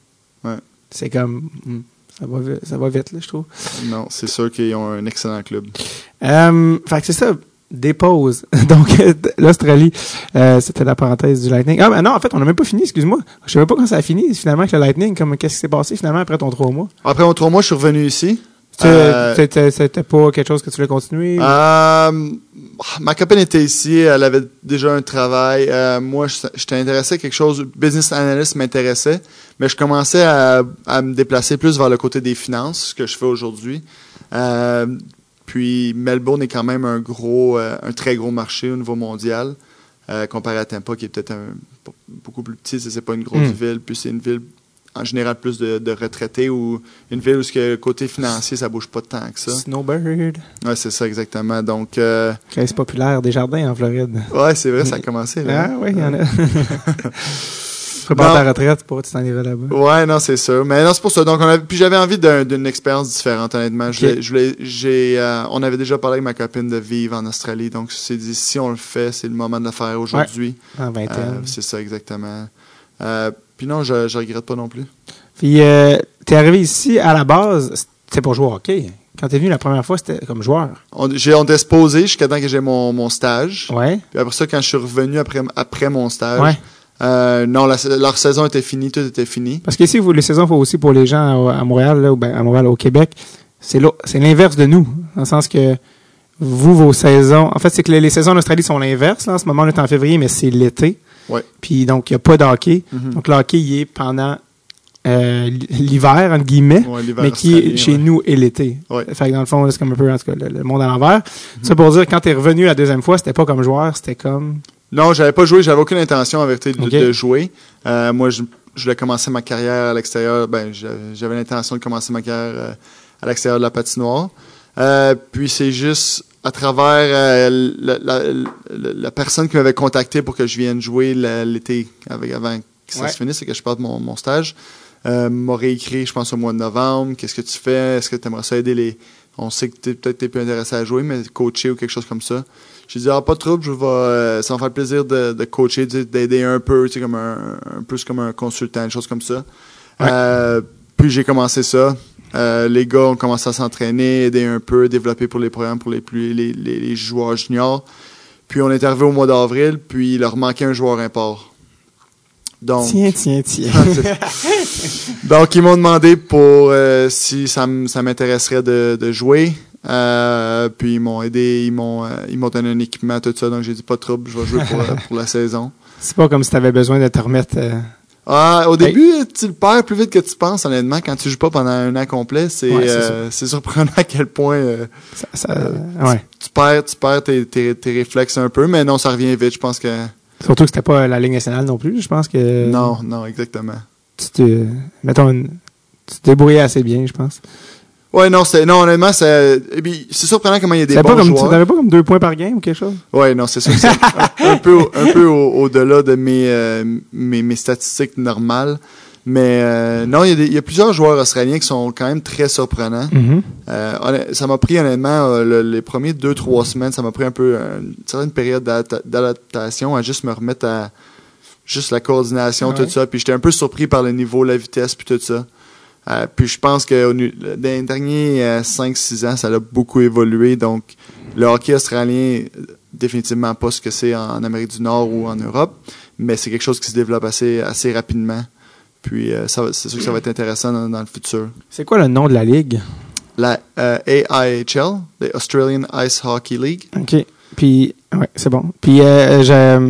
Ouais. C'est comme... hmm, ça, va, vi- ça va vite, là, je trouve. Non, c'est sûr qu'ils ont un excellent club. Euh, fait que c'est ça, des pauses. Donc, l'Australie, euh, c'était la parenthèse du Lightning. Ah, ben non, en fait, on n'a même pas fini, excuse-moi. Je savais pas quand ça a fini, finalement, avec le Lightning. Comme, qu'est-ce qui s'est passé, finalement, après ton trois mois? Après mon trois mois, je suis revenu ici. C'était- Euh, C'était pas quelque chose que tu voulais continuer? Euh, ma copine était ici, elle avait déjà un travail. Euh, moi, je- j'étais intéressé à quelque chose, business analyst m'intéressait, mais je commençais à, à me déplacer plus vers le côté des finances, ce que je fais aujourd'hui. Euh, puis Melbourne est quand même un gros, euh, un très gros marché au niveau mondial, euh, comparé à Tampa, qui est peut-être un- beaucoup plus petit. C'est c'est pas une grosse Mm. ville, puis c'est une ville en général plus de, de retraités ou une ville où ce que, côté financier ça bouge pas tant que ça. Snowbird. Ouais, c'est ça exactement. Donc euh, Caisse populaire des jardins en Floride. Ouais, c'est vrai, ça a commencé. Là. Ah oui, il y en a. Prépare ta retraite pour tu t'en irais là-bas. Ouais, non, c'est ça. Mais non, c'est pour ça. Donc, on a... puis j'avais envie d'un- d'une expérience différente, honnêtement. Je Ok. voulais- je voulais- j'ai, euh, on avait déjà parlé avec ma copine de vivre en Australie. Donc, c'est dit, si on le fait, c'est le moment de le faire aujourd'hui. En vingtaine. Euh, c'est ça, exactement. Euh, puis non, je, je regrette pas non plus. Puis, euh, t'es arrivé ici, à la base, c'était pour jouer au hockey. Quand t'es venu la première fois, c'était comme joueur. On, j'ai, on était supposé jusqu'à temps que j'ai mon, mon stage. Ouais. Puis après ça, quand je suis revenu après, après mon stage, Ouais. Euh, non, la- leur saison était finie, tout était fini. Parce qu'ici, vous, les saisons, faut aussi pour les gens à, à Montréal, là, ou ben, à Montréal, au Québec, c'est c'est l'inverse de nous. Dans le sens que vous, vos saisons, en fait, c'est que les, les saisons en Australie sont l'inverse. Là. En ce moment, on est en février, mais c'est l'été. Ouais. Puis donc, il n'y a pas de hockey. Mhm. Donc, le hockey, il est pendant euh, l'hiver, entre guillemets, Ouais, mais qui est chez ouais. nous et l'été. Ouais. Fait que dans le fond, c'est comme un peu, en tout cas, le, le monde à l'envers. Ça pour dire, quand tu es revenu la deuxième fois, c'était pas comme joueur, c'était comme... Non, j'avais pas joué, j'avais aucune intention en vérité de, de jouer. Euh, moi, je, je voulais commencer ma carrière à l'extérieur. Ben, j'avais l'intention de commencer ma carrière euh, à l'extérieur de la patinoire. Puis c'est juste à travers euh, la, la- la- la personne qui m'avait contacté pour que je vienne jouer l'été avec avant que ça Ouais. se finisse et que je parte mon, mon stage, euh, m'aurait écrit, je pense au mois de novembre, qu'est-ce que tu fais, est-ce que tu aimerais ça aider les, on sait que t'es- peut-être t'es plus intéressé à jouer, mais coacher ou quelque chose comme ça. J'ai dit, ah, pas de trouble, je vais, euh, ça va me faire plaisir de, de coacher, d'aider un peu, comme un, un plus comme un consultant, une chose comme ça. Ouais. Euh, puis j'ai commencé ça. Euh, les gars ont commencé à s'entraîner, aider un peu, développer pour les programmes pour les plus les, les, les joueurs juniors. Puis on est arrivé au mois d'avril, puis il leur manquait un joueur import. Donc, Tiens, tiens, tiens. donc ils m'ont demandé pour euh, si ça m'intéresserait de, de jouer. Euh, puis ils m'ont aidé, ils m'ont ils m'ont donné un équipement tout ça. Donc j'ai dit pas de trouble, je vais jouer pour, pour la saison. c'est pas comme si tu avais besoin de te remettre... euh, Ah, au début, tu le perds plus vite que tu penses, honnêtement. Quand tu joues pas pendant un an complet, c'est Ouais, euh, c'est surprenant à quel point euh, ça, ça- ouais. tu perds, tu perds tes, tes, tes réflexes un peu, mais non, ça revient vite. Je pense que Surtout que c'était pas la Ligue nationale non plus. Je pense que... non, non, exactement. tu te, mettons, une- tu te débrouillais assez bien, je pense. Ouais, non, c'est non, honnêtement, c'est puis, c'est surprenant comment il y a des bons pas comme, tu joueurs. n'avais pas comme deux points par game ou quelque chose? Ouais, non, c'est sûr que c'est un, un peu, un peu au- au-delà de mes, euh, mes, mes statistiques normales. Mais euh, non, il y, a des- il y a plusieurs joueurs australiens qui sont quand même très surprenants. Mhm. Euh, ça m'a pris honnêtement euh, le- les premiers deux trois semaines, ça m'a pris un peu une certaine période d'adapta- d'adaptation à juste me remettre à juste la coordination Ouais. tout ça. Puis j'étais un peu surpris par le niveau, la vitesse puis tout ça. Euh, puis je pense que dans les derniers 5-6 ans, ça a beaucoup évolué. Donc le hockey australien, euh, définitivement pas ce que c'est en, Amérique du Nord ou en Europe, mais c'est quelque chose qui se développe assez assez rapidement. Puis euh, c'est sûr que ça va être intéressant dans- dans le futur C'est quoi le nom de la ligue? la euh, AIHL, the Australian Ice Hockey League. OK. Puis, ouais, c'est bon. Puis, euh,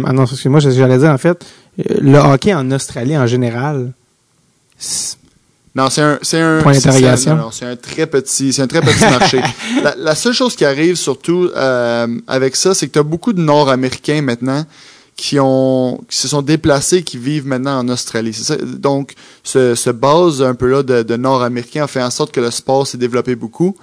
ah non, excuse-moi, j'allais dire, en fait, euh, le hockey en Australie, en général, Non, c'est un, c'est un, Point c'est- d'interrogation. c'est un- non, non, c'est un très petit, c'est un très petit marché. La, la seule chose qui arrive surtout euh, avec ça, c'est que tu as beaucoup de Nord-Américains maintenant qui ont, qui se sont déplacés, qui vivent maintenant en Australie. Ça. Donc, ce, ce base un peu là de, de Nord-Américains a fait en sorte que le sport s'est développé beaucoup.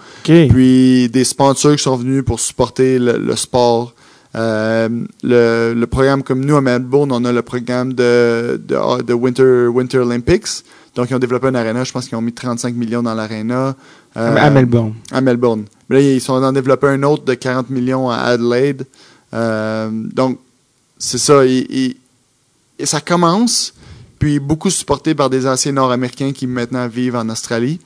Puis des sponsors qui sont venus pour supporter le, le sport. Euh, le, le programme comme nous à Melbourne, on a le programme de, de, de Winter, Winter Olympics. Donc, ils ont développé un arena. Je pense qu'ils ont mis 35 millions dans l'arena. Euh, à Melbourne. à Melbourne. Mais là, ils sont en développer un autre de 40 millions à Adelaide. Euh, donc, c'est ça. il- il- et ça commence, puis beaucoup supporté par des anciens Nord-Américains qui maintenant vivent en Australie.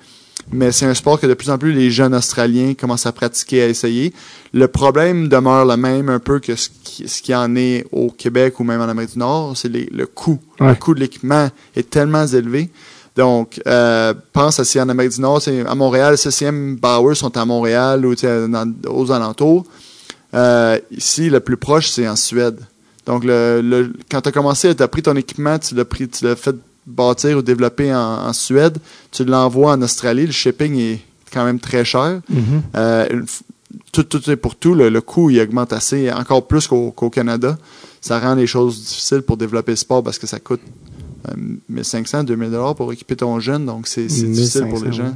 Mais c'est un sport que de plus en plus les jeunes Australiens commencent à pratiquer, à essayer. Le problème demeure le même un peu que ce qui, ce qui en est au Québec ou même en Amérique du Nord, c'est le coût. Ouais. Le coût de l'équipement est tellement élevé. Donc, euh, pense à si en Amérique du Nord, c'est à Montréal, CCM Bauer sont à Montréal ou dans- aux alentours. Euh, ici, le plus proche, c'est en Suède. Donc, le, le- quand tu as commencé, tu as pris ton équipement, tu l'as pris, tu l'as fait bâtir ou développer en, en Suède, tu l'envoies en Australie, le shipping est quand même très cher. Mhm. Euh, tout, tout est pour tout, le, le coût il augmente assez, encore plus qu'au qu'au Canada. Ça rend les choses difficiles pour développer le sport parce que ça coûte euh, 1500, 2000 dollars pour équiper ton jeune, donc c'est difficile pour les 1500, gens. ouais.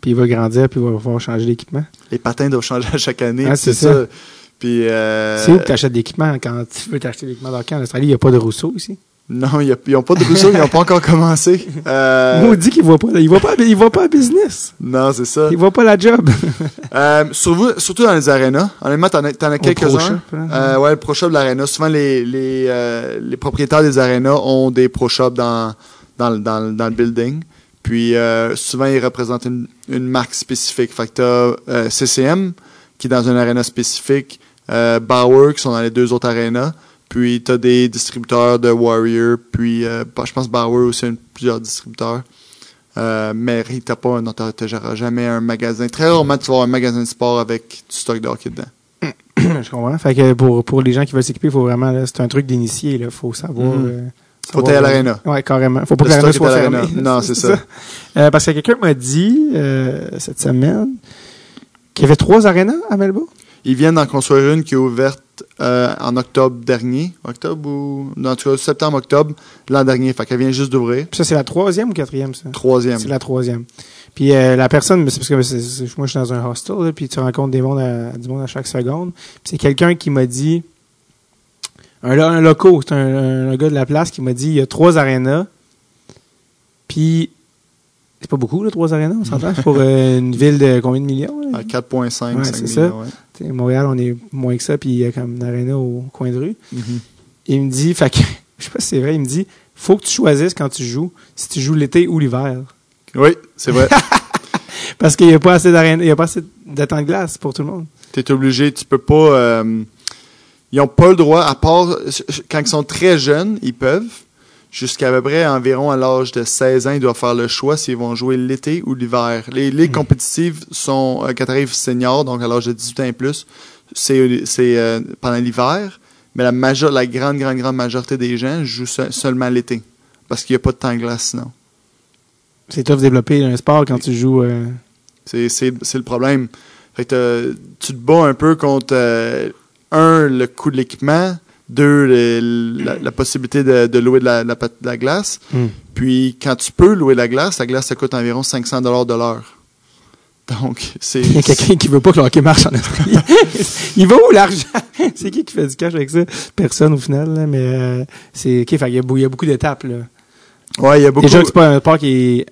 Puis il va grandir, puis il va falloir changer d'équipement. Les patins doivent changer à chaque année, Ah, c'est c'est ça. ça. Puis euh, C'est où que tu achètes l'équipement? Quand tu veux t'acheter l'équipement d'hockey en Australie? Il n'y a pas de Rousseau ici? Non, ils n'ont pas de Rousseau, ils n'ont pas encore commencé. Euh, Maudit qu'il voit pas, il voit pas, il voit pas à business. non, c'est ça. Il voit pas la job. Euh, surtout, surtout dans les arénas. Honnêtement, t'en as, t'en as quelques-uns. Là. Euh, ouais, le Pro Shop de l'aréna. Souvent, les, les, euh, les propriétaires des arénas ont des Pro Shops dans, dans, le- dans, le- dans le building. Puis, souvent, ils représentent une, une marque spécifique. Fait que t'as CCM, qui est dans une aréna spécifique, Bauer, qui sont dans les deux autres arénas. Puis t'as des distributeurs de Warrior, puis euh, je pense Bauer aussi a plusieurs distributeurs. Euh, mais t'as pas, non, t'as jamais un magasin. Très rarement tu vas avoir un magasin de sport avec du stock de hockey dedans. je comprends. Fait que pour, pour les gens qui veulent s'équiper, il faut vraiment, c'est un truc d'initié, là. Faut savoir. Euh, Faut aller à l'aréna. Ouais, carrément. Faut pas que l'aréna soit. Non, c'est ça. Euh, parce que quelqu'un m'a dit, euh, cette semaine, qu'il y avait trois arénas à Melbourne. Ils viennent d'en construire une qui est ouverte euh, en octobre dernier. Octobre ou. En tout cas, septembre-octobre l'an dernier. Fait qu'elle vient juste d'ouvrir. Puis ça, c'est la troisième ou quatrième, ça? Troisième. C'est la troisième. Puis euh, la personne, mais c'est parce que moi je suis dans un hostel, là, puis tu rencontres des mondes à, du monde à chaque seconde. Puis c'est quelqu'un qui m'a dit, un, lo- un loco, c'est un, un gars de la place qui m'a dit, il y a trois arénas, puis c'est pas beaucoup, là, trois arénas, on s'entend, pour euh, une ville de combien de millions? là? À 4,5, Ouais, 5 c'est millions. ça. ouais. T'sais, Montréal, on est moins que ça, puis il y a comme une aréna au coin de rue. Mhm. Il me dit, fait que, je sais pas si c'est vrai, il me dit, faut que tu choisisses quand tu joues, si tu joues l'été ou l'hiver. Oui, c'est vrai. Parce qu'il n'y a pas assez il y a pas assez de temps de glace pour tout le monde. tu es obligé, tu peux pas. euh, ils ont pas le droit, à part quand ils sont très jeunes, ils peuvent. Jusqu'à peu près environ à l'âge de 16 ans, ils doivent faire le choix s'ils vont jouer l'été ou l'hiver. Les ligues Mhm. compétitives sont euh, quand t'arrives senior, donc à l'âge de 18 ans et plus, c'est euh, pendant l'hiver. Mais la grande, grande, grande majorité des gens jouent se- seulement l'été. Parce qu'il n'y a pas de temps glace sinon. C'est tough de développer un sport quand tu joues. euh, C'est, le problème. Fait que tu te bats un peu contre, euh, un, le coût de l'équipement, deux, le- la, la possibilité de, de louer de la, la, pat- de la glace. Hmm. Puis, quand tu peux louer la glace, la glace, ça coûte environ 500 dollars de l'heure. Donc, c'est... Il y a quelqu'un qui veut pas que le hockey marche en Australie. il va où l'argent? c'est qui qui fait du cash avec ça? Personne au final, là, mais euh, c'est ok. Fait, il, y a, il y a beaucoup d'étapes. Là. Ouais, il y a beaucoup... Déjà que c'est pas un sport qui est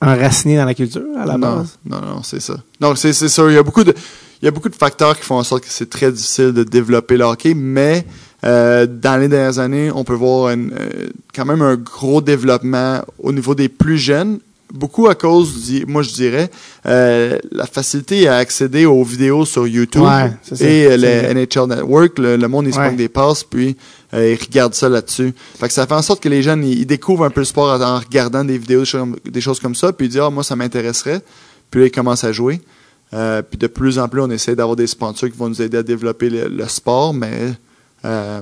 enraciné dans la culture à la non, base? non, non, c'est ça. C'est, c'est sûr, il y a beaucoup de... Il y a beaucoup de facteurs qui font en sorte que c'est très difficile de développer le hockey, mais euh, dans les dernières années, on peut voir une, euh, quand même un gros développement au niveau des plus jeunes, beaucoup à cause, moi je dirais, euh, la facilité à accéder aux vidéos sur YouTube Ouais, c'est ça. et euh, le NHL Network, le, le monde ils se Ouais. des passes, puis euh, ils regardent ça là-dessus. Fait que ça fait en sorte que les jeunes ils, ils découvrent un peu le sport en, regardant des vidéos, des choses comme- des choses comme ça, puis ils disent ah moi ça m'intéresserait, puis là ils commencent à jouer. Euh, puis de plus en plus, on essaie d'avoir des sponsors qui vont nous aider à développer le, le sport, mais euh,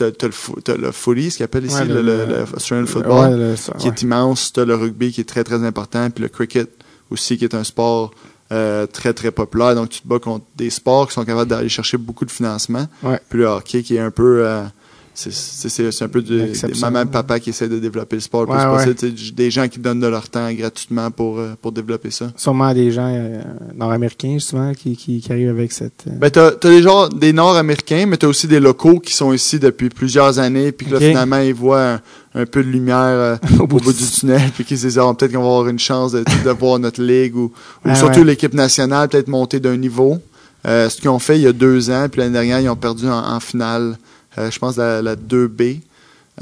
le, fo- t'as le footy, ce qu'ils appellent ici, Ouais, le, le- le, le Australian football, Ouais, le- ça, qui ouais. est immense. T'as le rugby qui est très très important, puis le cricket aussi qui est un sport euh, très très populaire. Donc tu te bats contre des sports qui sont capables d'aller chercher beaucoup de financement. Puis le hockey qui est un peu c'est, un peu du- et papas qui essaient de développer le sport le Ouais, possible. Des gens qui donnent de leur temps gratuitement pour, euh, pour développer ça. Sûrement des gens euh, nord-américains, justement, qui, qui, qui arrivent avec cette. euh, Ben, t'as, t'as des gens, des Nord-Américains, mais t'as aussi des locaux qui sont ici depuis plusieurs années, puis que là, finalement, ils voient un, un peu de lumière euh, au bout du tunnel, puis qu'ils se disent, Ah, peut-être qu'on va avoir une chance de, de voir notre ligue, ou, ou Ah, surtout ouais. l'équipe nationale, peut-être monter d'un niveau. Ce qu'ils ont fait il y a deux ans, puis l'année dernière, ils ont perdu en, en finale, je pense, la, la 2B.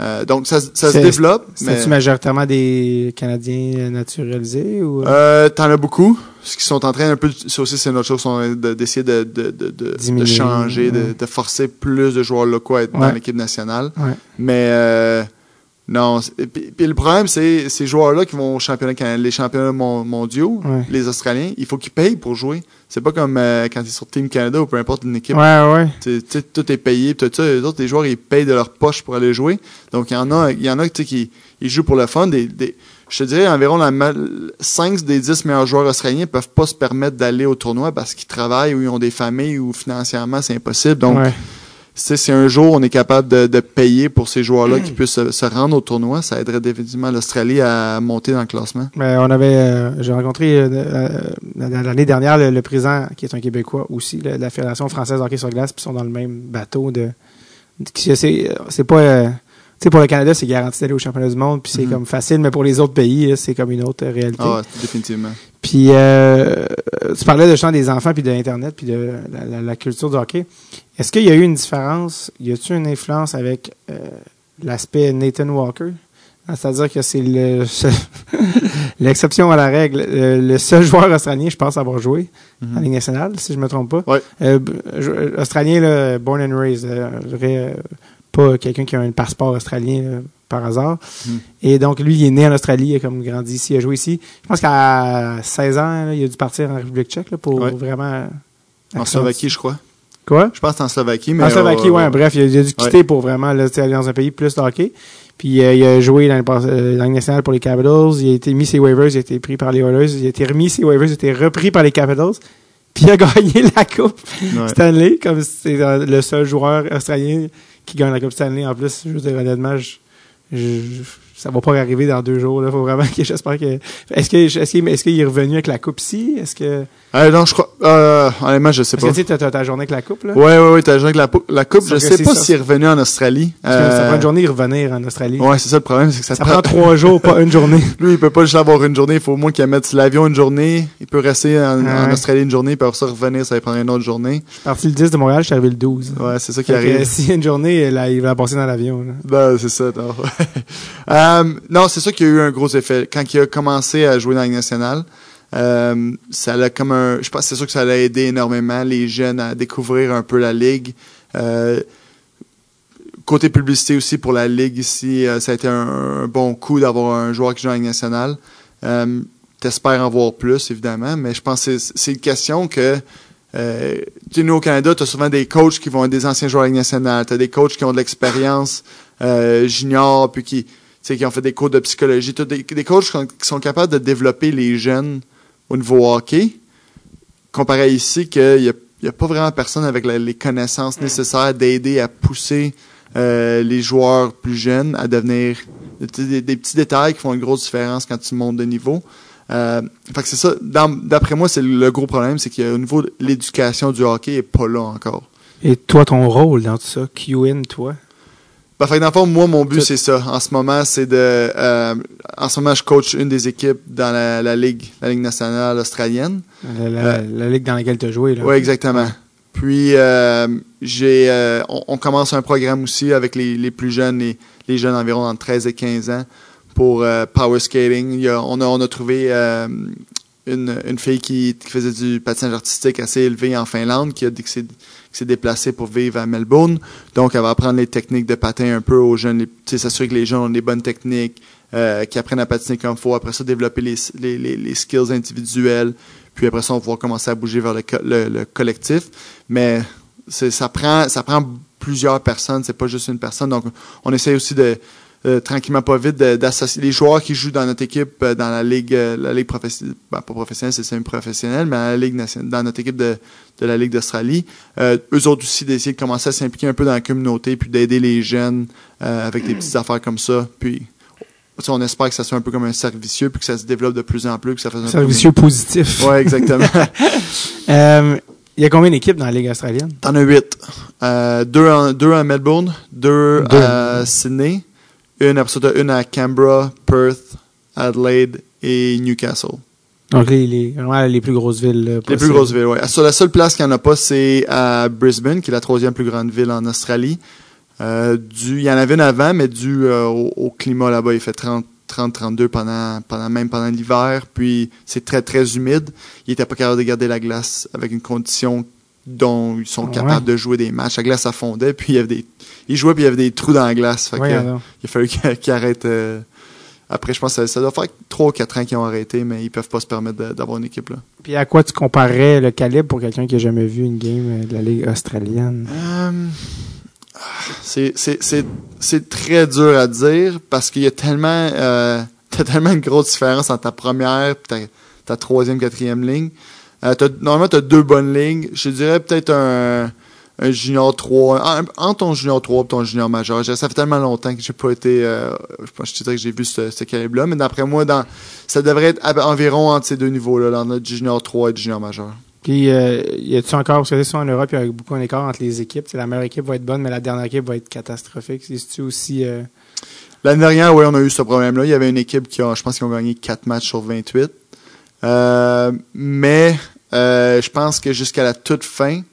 Euh, donc, ça, ça se développe. mais- C'est-tu majoritairement des Canadiens euh, naturalisés ou. Euh, t'en as beaucoup. Ce qui sont en train un peu, ça aussi c'est une autre chose, d'essayer de, de, de, de, Diminuer, de changer, de, ouais. de forcer plus de joueurs locaux à être dans l'équipe nationale. Ouais. Mais euh, non, puis, le problème c'est ces joueurs-là qui vont au championnat les championnats mon- mondiaux, Ouais. les Australiens, il faut qu'ils payent pour jouer. C'est pas comme euh, quand ils sont sur Team Canada ou peu importe une équipe. Ouais, ouais. Tu tu tout est payé, tout ça. Les autres, les joueurs, ils payent de leur poche pour aller jouer. Donc, il y en a, il y en a tu qui ils jouent pour le fun. Des, des- je te dirais, environ la, 5 des 10 meilleurs joueurs australiens peuvent pas se permettre d'aller au tournoi parce qu'ils travaillent ou ils ont des familles ou financièrement, c'est impossible. Donc, ouais. Si un jour on est capable de, de payer pour ces joueurs-là qui puissent se, se rendre au tournoi, ça aiderait définitivement l'Australie à monter dans le classement. Ben, on avait, euh, j'ai rencontré euh, euh, l'année dernière le, le président qui est un Québécois aussi, là, de la Fédération française de hockey sur glace, puis sont dans le même bateau de. C'est pas. euh, tu sais, pour le Canada, c'est garanti d'aller au championnat du monde, puis c'est Mhm. comme facile, mais pour les autres pays, c'est comme une autre réalité. Ah, ouais, définitivement. Puis euh, tu parlais de champ des enfants, puis de Internet, puis de la, la- la culture du hockey. Est-ce qu'il y a eu une différence, y a-t-il une influence avec euh, l'aspect Nathan Walker? Ah, C'est-à-dire que c'est le l'exception à la règle. Le, le seul joueur australien, je pense, à avoir joué en Ligue nationale, si je me trompe pas. Ouais. Euh, australien, là, born and raised. euh, euh, pas quelqu'un qui a un passeport australien là, par hasard. Mhm. Et donc, lui, il est né en Australie, il a comme grandi ici, il a joué ici. Je pense qu'à 16 ans, là, il a dû partir en République tchèque là, pour Ouais. vraiment... En Slovaquie, je crois. Quoi? Je pense que en Slovaquie, mais. en Slovaquie, ouais, bref, il a, il a dû quitter pour vraiment là, aller dans un pays plus hockey. Puis euh, il a joué dans le euh, la Ligue nationale pour les Capitals. Il a été mis ses waivers, il a été pris par les Oilers. Il a été remis ses waivers, il a été repris par les Capitals. Puis il a gagné la Coupe Ouais. Stanley, comme c'est euh, le seul joueur australien qui gagne la Coupe Stanley. En plus, je veux dire, honnêtement, je, je- ça va pas arriver dans deux jours. Là. Faut vraiment que j'espère que. Est-ce que est-ce qu'il est-ce qu'il est revenu avec la Coupe ici? Est-ce que. Euh, non, je crois. Euh, honnêtement, je sais Parce que pas. tu t'as- t'as ta journée avec la Coupe, là. Ouais, ouais, ouais, t'as joué avec la, la coupe. Je sais pas s'il est revenu en Australie. Ça Euh, prend une journée revenir en Australie. Ouais, c'est ça le problème, c'est que ça, Ça prend trois jours, pas une journée. Lui, il peut pas juste avoir une journée. Il faut au moins qu'il mette l'avion une journée. Il peut rester en, Ah. Australie une journée, puis après ça revenir, ça va prendre une autre journée. Je suis parti le 10 de Montréal, je suis arrivé le 12. Ouais, c'est ça qui Fait arrive. a une journée, là, il va passer dans l'avion. là. Ben, c'est ça, non. Euh, non, c'est ça qui a eu un gros effet. Quand il a commencé à jouer dans la Ligue nationale, euh, ça l'a comme un, je pense c'est sûr que ça l'a aidé énormément les jeunes à découvrir un peu la Ligue. Euh, côté publicité aussi pour la Ligue ici, ça a été un, bon coup d'avoir un joueur qui joue dans la Ligue nationale. Euh, T'espères en voir plus, évidemment, mais je pense que c'est- une question que euh, tu sais, nous, au Canada, tu as souvent des coachs qui vont être des anciens joueurs de nationale. Tu as des coachs qui ont de l'expérience junior, puis qui, sais, qui ont fait des cours de psychologie. Des, des coachs qui sont, qui sont capables de développer les jeunes au niveau hockey, comparé à ici, qu'il n'y a, y a pas vraiment personne avec la- les connaissances nécessaires d'aider à pousser euh, les joueurs plus jeunes à devenir des, des- des petits détails qui font une grosse différence quand tu montes de niveau. Euh, fait que c'est ça. Dans- D'après moi, c'est le gros problème, c'est qu'au niveau de l'éducation du hockey est pas là encore. Et toi, ton rôle dans tout ça, QN, toi? Ben, fait que dans le fond, moi, mon but, c'est ça. En ce moment, c'est de. euh, en ce moment, je coach une des équipes dans la, la Ligue, la Ligue nationale australienne. La, la- Euh, la ligue dans laquelle tu as joué. Là. Oui, exactement. Puis, euh, j'ai, on, on commence un programme aussi avec les, les plus jeunes, les, les jeunes environ entre 13 et 15 ans, pour power skating. Il y a- on, a, on a trouvé une, une fille qui, qui faisait du patinage artistique assez élevé en Finlande, qui a dit que c'est qui s'est déplacée pour vivre à Melbourne. Donc, elle va apprendre les techniques de patin un peu aux jeunes, s'assurer que les jeunes ont des bonnes techniques, euh, qu'ils apprennent à patiner comme faut. Après ça, développer les, les, les, skills individuels. Puis après ça, on va pouvoir commencer à bouger vers le, le, le collectif. Mais ça prend, ça prend plusieurs personnes, c'est pas juste une personne. Donc, on essaie aussi de, euh, tranquillement pas vite, d'associer les joueurs qui jouent dans notre équipe, euh, dans la ligue, euh, la ligue professionnelle, ben, pas professionnelle, c'est semi-professionnelle, mais dans la ligue nationale, dans notre équipe de, de la Ligue d'Australie. Euh, eux autres aussi d'essayer de commencer à s'impliquer un peu dans la communauté, puis d'aider les jeunes avec des petites affaires comme ça. Puis, on espère que ça soit un peu comme un servicieux, puis que ça se développe de plus en plus, que ça fasse un peu- Servicieux positif. Ouais, exactement. Il y a combien d'équipes dans la Ligue australienne? T'en as huit. Euh, deux, en, deux à Melbourne, deux, Deux. à Sydney, une après ça, t'as une à Canberra, Perth, Adelaide et Newcastle. Donc, les, les, les plus grosses villes. là, Les plus grosses villes. Sur la seule place qu'il n'y en a pas, c'est à Brisbane, qui est la troisième plus grande ville en Australie. Euh, il y en avait une avant, mais dû euh, au, au climat là-bas, il fait 30, 30, 32 pendant, pendant même pendant l'hiver. Puis c'est très, très humide. Il était pas capable de garder la glace avec une condition dont ils sont Ouais. capables de jouer des matchs. La glace, ça fondait, puis il y avait des, il jouait, puis il y avait des trous dans la glace. Fait que, il a fallu qu'il arrête. euh, après, je pense que ça, ça doit faire 3 ou 4 ans qu'ils ont arrêté, mais ils peuvent pas se permettre d'avoir une équipe là. Puis à quoi tu comparerais le calibre pour quelqu'un qui a jamais vu une game euh, de la Ligue australienne? Euh, c'est, très dur à dire parce qu'il y a tellement, euh, t'as tellement une grosse différence entre ta première et ta, ta troisième, quatrième ligne. Euh, t'as- normalement, tu as deux bonnes lignes. Je dirais peut-être un, un junior 3, un- entre ton junior 3 et ton junior majeur. Je- Ça fait tellement longtemps que j'ai pas été, euh, je pense je te dirais que j'ai vu ce, ce calibre-là, mais d'après moi, dans, ça devrait être à- environ entre ces deux niveaux-là, dans notre junior 3 et junior majeur. Puis, euh, y a-tu encore, parce que sais, en Europe, il y a beaucoup d'écart entre les équipes. La meilleure équipe va être bonne, mais la dernière équipe va être catastrophique. C'est-tu aussi. euh, L'année dernière, oui, on a eu ce problème-là. Il y avait une équipe qui a, je pense qu'ils ont gagné 4 matchs sur 28. Euh, mais euh, je pense que jusqu'à la toute fin, c'est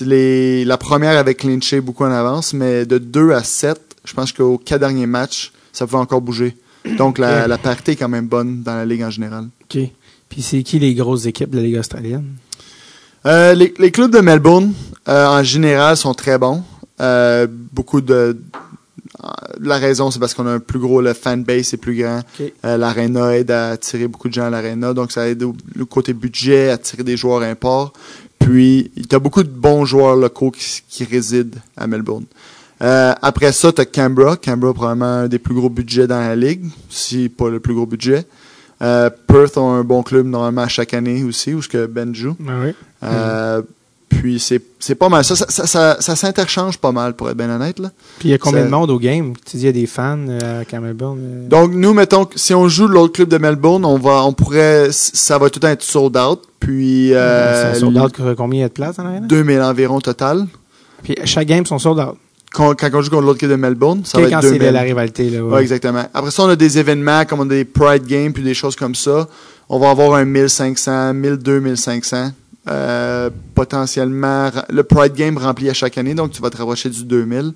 les, la première avait clinché beaucoup en avance, mais de 2 à 7, je pense qu'aux 4 derniers matchs, ça pouvait encore bouger. Donc, la, la parité est quand même bonne dans la ligue en général. OK. Puis c'est qui les grosses équipes de la Ligue australienne? Euh, les, les clubs de Melbourne, euh, en général, sont très bons. Euh, beaucoup de. La raison, c'est parce qu'on a un plus gros, le fanbase est plus grand. OK. L'aréna aide à attirer beaucoup de gens à l'aréna, donc ça aide au, le côté budget, à attirer des joueurs import. Puis, il y a beaucoup de bons joueurs locaux qui, qui résident à Melbourne. Euh, après ça, tu as Canberra. Canberra, probablement un des plus gros budgets dans la ligue, si pas le plus gros budget. Euh, Perth ont un bon club normalement à chaque année aussi, où ce que Ben joue. Ah oui. Euh, Puis c'est c'est pas mal. Ça, ça, ça, ça, ça s'interchange pas mal, pour être bien honnête. Là. Puis il y a combien de monde au game? Tu dis il y a des fans euh, à Camelbourne? euh? Donc nous, mettons, que si on joue l'autre club de Melbourne, on va, on pourrait, ça va tout le temps être sold out. Puis euh, C'est sold out, combien il y a de place dans l'arène? 2000 environ total. Puis chaque game sont sold out. Quand, quand on joue contre l'autre club de Melbourne, ça va quand être c'est 2000. de la rivalité. Là, ouais. Ouais, exactement. Après ça, on a des événements comme on a des Pride Games puis des choses comme ça. On va avoir un 1500, 1200, 1500. Euh, potentiellement, le Pride Game rempli à chaque année, donc tu vas te rapprocher du 2000.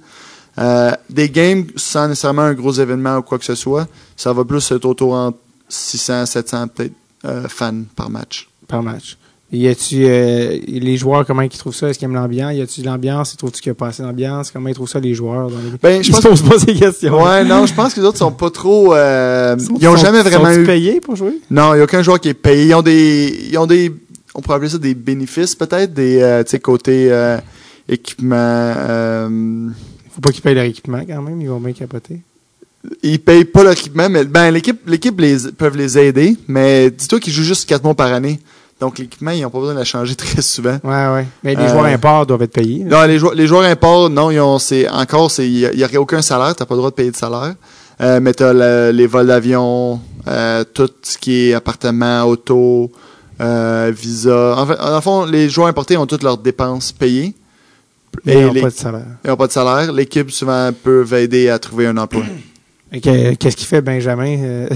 Euh, des games sans nécessairement un gros événement ou quoi que ce soit, ça va plus être autour entre 600, 700 peut-être euh, fans par match. par match. Y a-tu euh, les joueurs comment ils trouvent ça? Est-ce qu'ils aiment l'ambiance? Y a-tu de l'ambiance? Ils trouvent-tu qu'il n'y a pas assez d'ambiance? Comment ils trouvent ça les joueurs dans les... Ben, je Ils pense se posent pas ces questions. Ouais, non, je pense que les autres sont pas trop. euh, Sont- ils ont sont- jamais vraiment eu. payés pour jouer? Non, il n'y a aucun joueur qui est payé. Ils ont des, ils ont des, on pourrait appeler ça des bénéfices peut-être, des, euh, tu sais, côté euh, équipement. euh, Faut pas qu'ils payent leur équipement quand même. Ils vont bien capoter. ils payent pas leur équipement, mais ben l'équipe, l'équipe les peuvent les aider, mais dis-toi qu'ils jouent juste quatre mois par année. Donc l'équipement, ils n'ont pas besoin de la changer très souvent. Ouais, ouais. Mais les Euh, joueurs imports doivent être payés. Non, les joueurs, les joueurs imports, non, ils ont, c'est encore, c'est, il y, aurait aucun salaire, t'as pas le droit de payer de salaire. Euh, mais t'as le- les vols d'avion, euh, tout ce qui est appartement, auto, visa. En fait, en fond, les joueurs importés ont toutes leurs dépenses payées. Mais ils Et n'ont pas de salaire. ils n'ont pas de salaire. L'équipe souvent peut aider à trouver un emploi. Et que- Qu'est-ce qu'il fait Benjamin euh,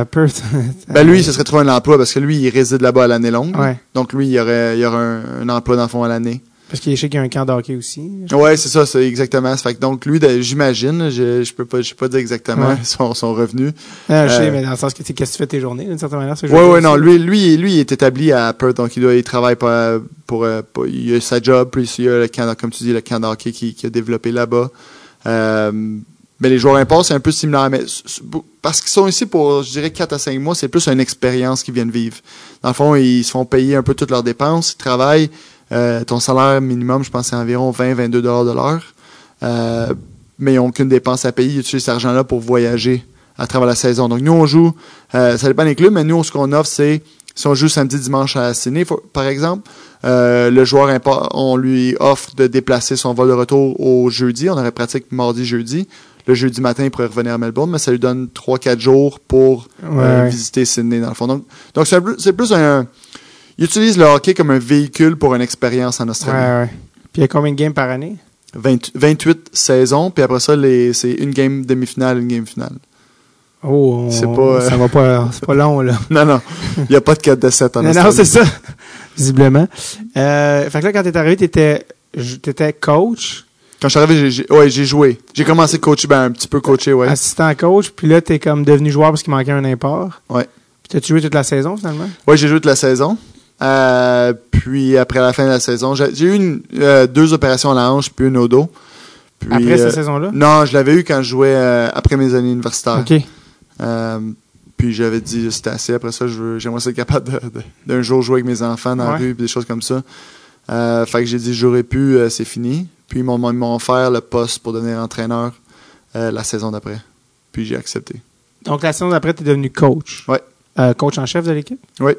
à Perth? Ben lui, ce serait trouver un emploi parce que lui, il réside là-bas à l'année longue. Ouais. Donc lui, il y aurait, il y aurait un, un emploi dans le fond à l'année. Parce qu'il y a un camp de hockey aussi. Ouais, c'est ça, c'est exactement. Ça fait que donc lui, de- j'imagine, je, je peux pas, je peux pas dire exactement Ouais. son, son revenu. Ah, je sais, Euh, mais dans le sens que qu'est-ce que tu fais tes journées, d'une certaine manière. ce Ouais, ouais, non, lui, lui, lui, il est établi à Perth, donc il doit, il travaille pas pour, euh, pour- il a sa job, puis il y a le camp, comme tu dis, le camp de hockey qui, qui a développé là-bas. Euh, mais les joueurs imports, c'est un peu similaire, mais parce qu'ils sont ici pour, je dirais, 4 à 5 mois, c'est plus une expérience qu'ils viennent vivre. Dans le fond, ils se font payer un peu toutes leurs dépenses, ils travaillent, euh, ton salaire minimum, je pense, c'est environ 20-22 dollars de l'heure. Euh, mais ils n'ont aucune dépense à payer, ils utilisent cet argent-là pour voyager à travers la saison. Donc nous, on joue, euh, ça dépend des clubs, mais nous, ce qu'on offre, c'est si on joue samedi, dimanche à Sydney, par exemple, euh, le joueur, on lui offre de déplacer son vol de retour au jeudi. On aurait pratique mardi, jeudi. Le jeudi matin, il pourrait revenir à Melbourne, mais ça lui donne 3-4 jours pour Ouais, euh, visiter Sydney, dans le fond. Donc, c'est plus un... Il utilise le hockey comme un véhicule pour une expérience en Ouais, Australie. ouais. Puis il y a combien de games par année? 20 28 saisons, puis après ça, c'est une game demi-finale, une game finale. Oh, C'est pas, euh, ça va pas, c'est pas long là. Non, non, il n'y a pas de 4 de 7 en non, Australie. non, c'est ça, visiblement. Euh, fait que là, quand t'es arrivé, t'étais, t'étais coach, Quand je suis arrivé, j'ai- ouais, j'ai joué. J'ai commencé à coacher, ben un petit peu coaché, ouais. assistant coach, puis là, t'es comme devenu joueur parce qu'il manquait un import. Ouais. Puis t'as-tu joué toute la saison finalement? Ouais, j'ai joué toute la saison. Euh, puis après la fin de la saison, j'ai eu une, euh, deux opérations à la hanche puis une au dos. Puis, Après euh, cette saison-là? Non, je l'avais eu quand je jouais euh, après mes années universitaires. Ok. Euh, puis j'avais dit c'était assez. Après ça, j'aimerais être capable d'un jour jouer avec mes enfants dans la rue puis des choses comme ça. Euh, fait que j'ai dit j'aurais pu, euh, c'est fini. Puis ils m'ont offert le poste pour devenir entraîneur euh, la saison d'après. Puis j'ai accepté. Donc la saison d'après, t'es devenu coach. Euh, coach en chef de l'équipe? Oui.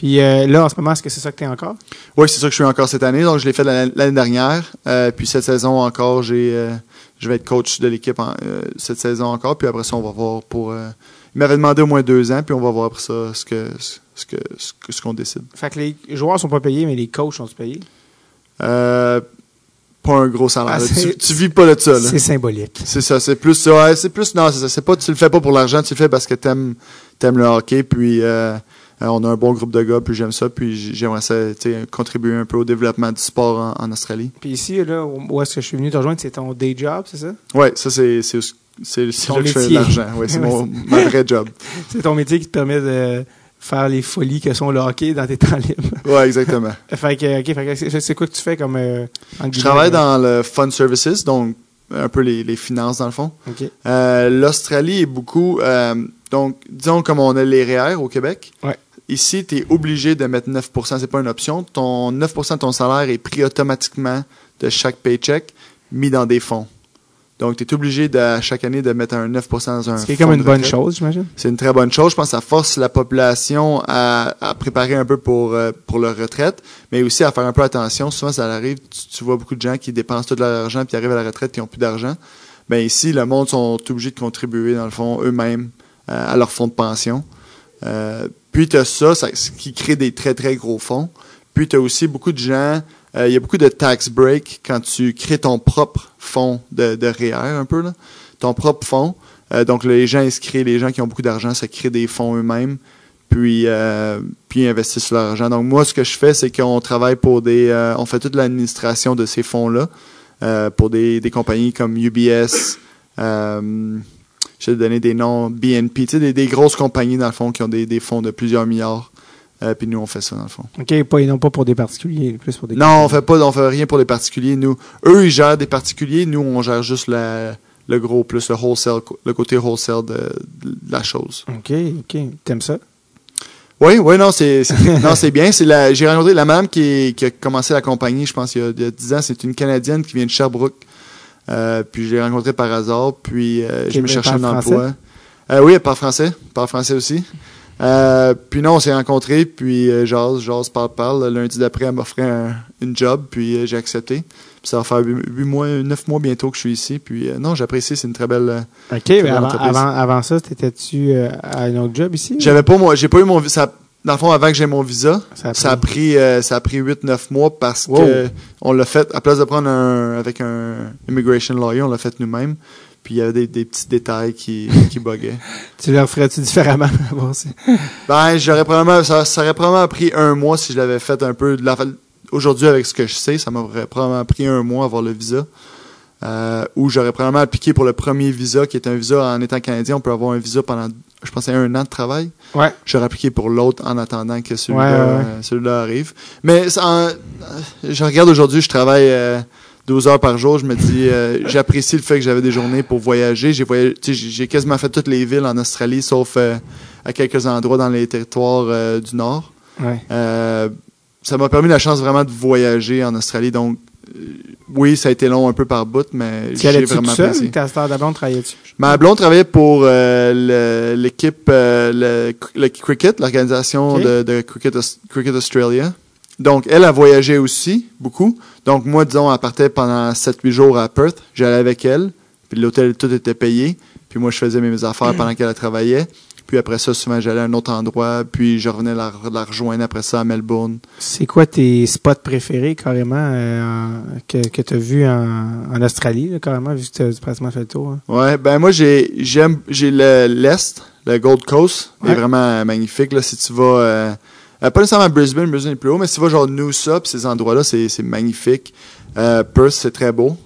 Puis euh, là, en ce moment, est-ce que c'est ça que t'es encore? Oui, c'est ça que je suis encore cette année. Donc, je l'ai fait l'année dernière. Euh, puis cette saison encore, j'ai, euh, je vais être coach de l'équipe cette saison encore. Puis après ça, on va voir pour. il m'avait demandé au moins deux ans, puis on va voir après ça ce que ce que ce qu'on décide. Fait que les joueurs sont pas payés, mais les coachs sont payés? Euh, pas un gros salaire. Ah, tu, tu vis pas de ça. là. C'est symbolique. C'est ça. C'est plus ça. Ouais, c'est plus non. C'est ça. C'est pas. Tu le fais pas pour l'argent. Tu le fais parce que t'aimes t'aimes le hockey. Puis euh, on a un bon groupe de gars. Puis j'aime ça. Puis j'aimerais ça, contribuer un peu au développement du sport en, en Australie. Puis ici, là, où est-ce que je suis venu te rejoindre, c'est ton day job, c'est ça? Ouais, ça c'est c'est là que je fais de métier. l'argent. Ouais, c'est mon vrai job. C'est ton métier qui te permet de faire les folies que sont le hockey dans tes temps libres. Ouais, exactement. fait que, ok, fait que c'est- quoi que tu fais comme. euh, Je travaille euh, dans le fund services, donc un peu les, les finances dans le fond. Euh, L'Australie est beaucoup. euh, donc, disons comme on a les REER au Québec. Ouais. Ici, tu es obligé de mettre 9% c'est pas une option. Ton 9% de ton salaire est pris automatiquement de chaque paycheck, mis dans des fonds. Donc, tu es obligé de, à chaque année de mettre un 9% dans un Ce qui est fonds comme une bonne chose, j'imagine. C'est une très bonne chose. Je pense que ça force la population à, à préparer un peu pour, euh, pour leur retraite, mais aussi à faire un peu attention. Souvent, ça arrive, tu, tu vois beaucoup de gens qui dépensent tout leur argent puis arrivent à la retraite qui n'ont plus d'argent. Ben ici, le monde sont obligés de contribuer, dans le fond, eux-mêmes euh, à leur fonds de pension. Euh, puis tu as ça, ça, ce qui crée des très, très gros fonds. Puis tu as aussi beaucoup de gens, euh, il y a beaucoup de tax break quand tu crées ton propre fonds de, de REER un peu, là. ton propre fonds. Euh, donc les gens inscrits, les gens qui ont beaucoup d'argent, ça crée des fonds eux-mêmes, puis euh, puis investissent leur argent. Donc moi, ce que je fais, c'est qu'on travaille pour des, euh, on fait toute l'administration de ces fonds-là pour des, des compagnies comme UBS. Je vais te donner des noms, BNP, tu sais, des, des grosses compagnies dans le fond qui ont des, des fonds de plusieurs milliards. Euh, puis nous, on fait ça dans le fond. Ok, pas, non pas pour des particuliers, plus pour des. Non, on fait pas, on fait rien pour les particuliers. Nous, eux, ils gèrent des particuliers. Nous, on gère juste la, le gros plus le wholesale, le côté wholesale de, de la chose. Ok, ok. T'aimes ça? Oui, oui, non, c'est, non, c'est bien. C'est la, j'ai rencontré la madame qui a commencé la compagnie, je pense, il y a, il y a 10 ans. C'est une Canadienne qui vient de Sherbrooke. Euh, puis je l'ai rencontrée par hasard. Puis euh, je me cherchais un emploi. Euh, oui, elle parle français. Parle français aussi. Euh, puis non, on s'est rencontrés, puis euh, jase, jase, parle, parle. Le Lundi d'après, elle m'offrait un, une job, puis j'ai accepté. Puis ça va faire 8 mois, 9 mois bientôt que je suis ici. Puis euh, non, j'apprécie, c'est une très belle... Ok, Très mais avant, entreprise. avant, avant ça, t'étais-tu euh, à un autre job ici? J'avais pas moi, j'ai pas eu mon visa. Dans le fond, avant que j'ai mon visa, Ça a ça a pris- euh, ça a pris 8-9 mois parce Wow. que on l'a fait, à place de prendre un, avec un immigration lawyer, on l'a fait nous-mêmes. Puis il y avait des, des petits détails qui, qui buguaient. Tu le ferais-tu différemment? Si- Ben, j'aurais probablement, ça, ça aurait probablement pris un mois si je l'avais fait un peu aujourd'hui avec ce que je sais, ça m'aurait probablement pris un mois avoir le visa. Euh, ou j'aurais probablement appliqué pour le premier visa, qui est un visa en étant canadien. On peut avoir un visa pendant, je pense, un an de travail. Ouais. J'aurais appliqué pour l'autre en attendant que celui-là Ouais, ouais, ouais. euh, arrive. Mais en- euh, je regarde aujourd'hui, je travaille euh, 12 heures par jour. Je me dis, euh, j'apprécie le fait que j'avais des journées pour voyager. J'ai voyagé, j'ai quasiment fait toutes les villes en Australie, sauf à quelques endroits dans les territoires du Nord. Ça m'a permis la chance vraiment de voyager en Australie. Donc, oui, ça a été long un peu par bout, mais j'ai vraiment apprécié. Ta star d'abord travaillais-tu? Ma blonde travaillait pour euh, l'équipe, euh, le, le cricket, l'organisation de, de cricket, cricket Australia. Donc, elle a voyagé aussi, beaucoup. Donc, moi, disons, elle partait pendant 7-8 jours à Perth. J'allais avec elle. Puis l'hôtel, tout était payé. Puis moi, je faisais mes affaires pendant qu'elle travaillait. Puis après ça, souvent, j'allais à un autre endroit. Puis je revenais la, la rejoindre après ça à Melbourne. C'est quoi tes spots préférés, carrément, euh, que, que tu as vu en, en Australie, là, carrément, vu que tu as pratiquement fait le tour? hein? Ouais, ben moi j'ai j'aime j'ai le l'est, le Gold Coast, Ouais. est vraiment magnifique là si tu vas euh, euh, pas nécessairement à Brisbane, Brisbane est plus haut, mais si tu vas genre Noosa ces endroits-là, c'est c'est magnifique. Euh, Perth, c'est très beau.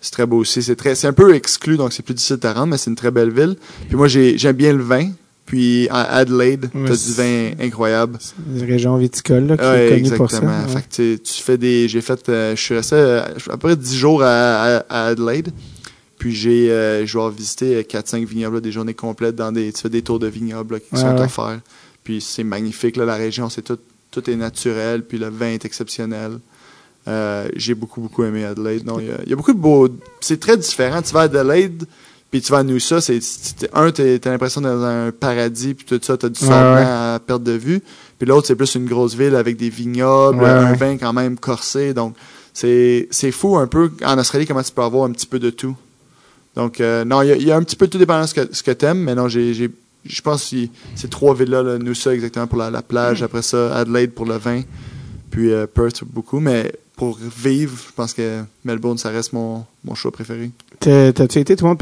C'est très beau aussi, c'est très c'est un peu exclu donc c'est plus difficile à rendre mais c'est une très belle ville. Puis moi j'ai j'aime bien le vin. Puis à Adelaide, Ouais, t'as du vin incroyable. Une région viticole là, qui est connue pour ça. exactement. ouais. Fait que tu fais des. J'ai fait. euh, je suis resté euh, à peu près 10 jours à, à- à Adelaide. Puis j'ai euh, je vais visité 4-5 vignobles, là, des journées complètes dans des. Tu fais des tours de vignobles là, qui Ouais, sont ouais. offerts. Puis c'est magnifique, là, la région, c'est tout, tout est naturel, puis le vin est exceptionnel. Euh, j'ai beaucoup, beaucoup aimé Adelaide. Non, il y y, a beaucoup de beaux. C'est très différent. Tu vas à Adelaide, puis tu vas à Noosa, c'est, un, t'as l'impression d'être dans un paradis, puis tout ça, t'as du Ouais, sable ouais. blanc à perte de vue. Puis l'autre, c'est plus une grosse ville avec des vignobles, Ouais, un vin quand même corsé. Donc, c'est, c'est fou un peu en Australie comment tu peux avoir un petit peu de tout. Donc, euh, non, il y, a- il y a un petit peu de tout dépendant de ce que, ce que t'aimes, mais non, j'ai, je pense que ces trois villes-là, là, Noosa exactement pour la, la plage, après ça, Adelaide pour le vin, puis euh, Perth beaucoup, mais pour vivre, je pense que Melbourne, ça reste mon, mon choix préféré. T'as- T'as-tu été, tout le monde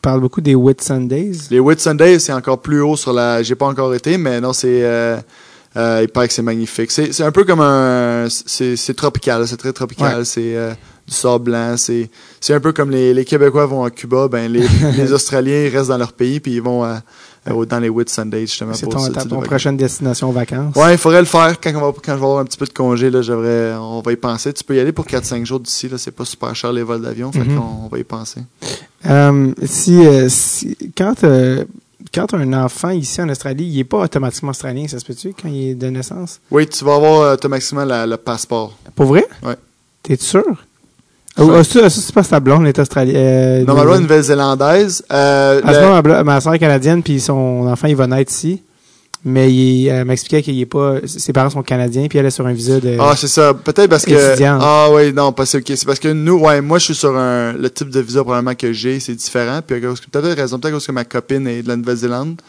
parle, beaucoup des Whit Sundays? Les Whit Sundays, c'est encore plus haut sur la. J'ai pas encore été, mais non, c'est. Euh, euh, il paraît que c'est magnifique. C'est c'est un peu comme un. C'est c'est tropical, c'est très tropical. Ouais. C'est euh, du sable blanc. C'est, c'est un peu comme les, les Québécois vont à Cuba, ben les, les Australiens restent dans leur pays puis ils vont à- dans les Whitsundays justement C'est ton, ta- de ton prochaine destination vacances. Ouais, il faudrait le faire quand, on va, quand je vais avoir un petit peu de congé. Là, j'aimerais, on va y penser. Tu peux y aller pour 4-5 jours d'ici. Là, c'est pas super cher les vols d'avion. Fait Mhm. qu'on on va y penser. Euh, si, euh, si- quand, euh, quand un enfant ici en Australie, il est pas automatiquement australien, ça se peut-tu, quand il est de naissance? Oui, tu vas avoir euh, automatiquement la- le passeport. Pour vrai? Ouais. T'es sûr? Ouais. Ah, ça, ça, c'est pas ta blonde, elle est australienne. Euh, Normalement, nous- nouvelle-zélandaise. Euh, À ce le- moment, ma, ma soeur est canadienne, puis son enfant, il va naître ici. Mais il, elle m'expliquait qu'il est pas, ses parents sont canadiens, puis elle est sur un visa de. Ah, c'est ça. Peut-être parce que. Ah, oui, non, pas c'est ok. C'est parce que nous, ouais, moi, je suis sur un. Le type de visa, probablement, que j'ai, c'est différent. Puis, peut-être raison, peut-être parce que ma copine est de la Nouvelle-Zélande.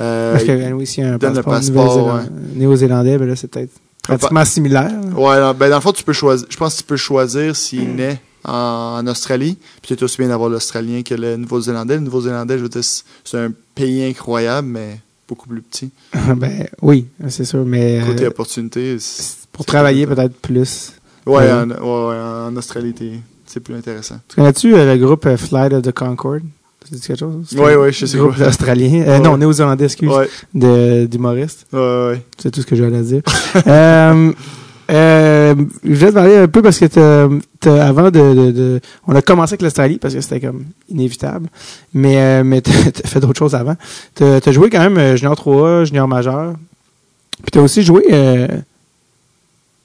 Euh, parce que oui, s'il y a un passeport, passeport, néo-zélandais, néo-zélandais, ben là, c'est peut-être pratiquement similaire. Ouais, non, ben dans le fond, tu peux choisir. Je pense que tu peux choisir s'il naît en, en Australie. Puis c'est aussi bien d'avoir l'Australien que le Nouveau-Zélandais. Le Nouveau-Zélandais, je veux dire, c'est- un pays incroyable, mais beaucoup plus petit. ben oui, c'est sûr, mais euh, Côté opportunité. pour travailler peut-être plus. Ouais, Ouais. en, ouais, ouais, en Australie, c'est plus intéressant. Tu connais-tu euh, le groupe euh, Flight of the Concorde? Ça dit quelque chose? Un ouais, je sais quoi. australien. Euh, Ouais. Non, néo-zélandais, excuse. Ouais, de- D'humoristes. ouais, ouais. C'est tout ce que j'allais dire. euh, euh, je vais te parler un peu parce que t'as- t'as- avant de, de- de- on a commencé avec l'Australie parce que c'était comme inévitable, mais euh, mais t'as t'as fait d'autres choses avant. T'as as joué quand même junior 3A, junior majeur, puis t'as aussi joué euh,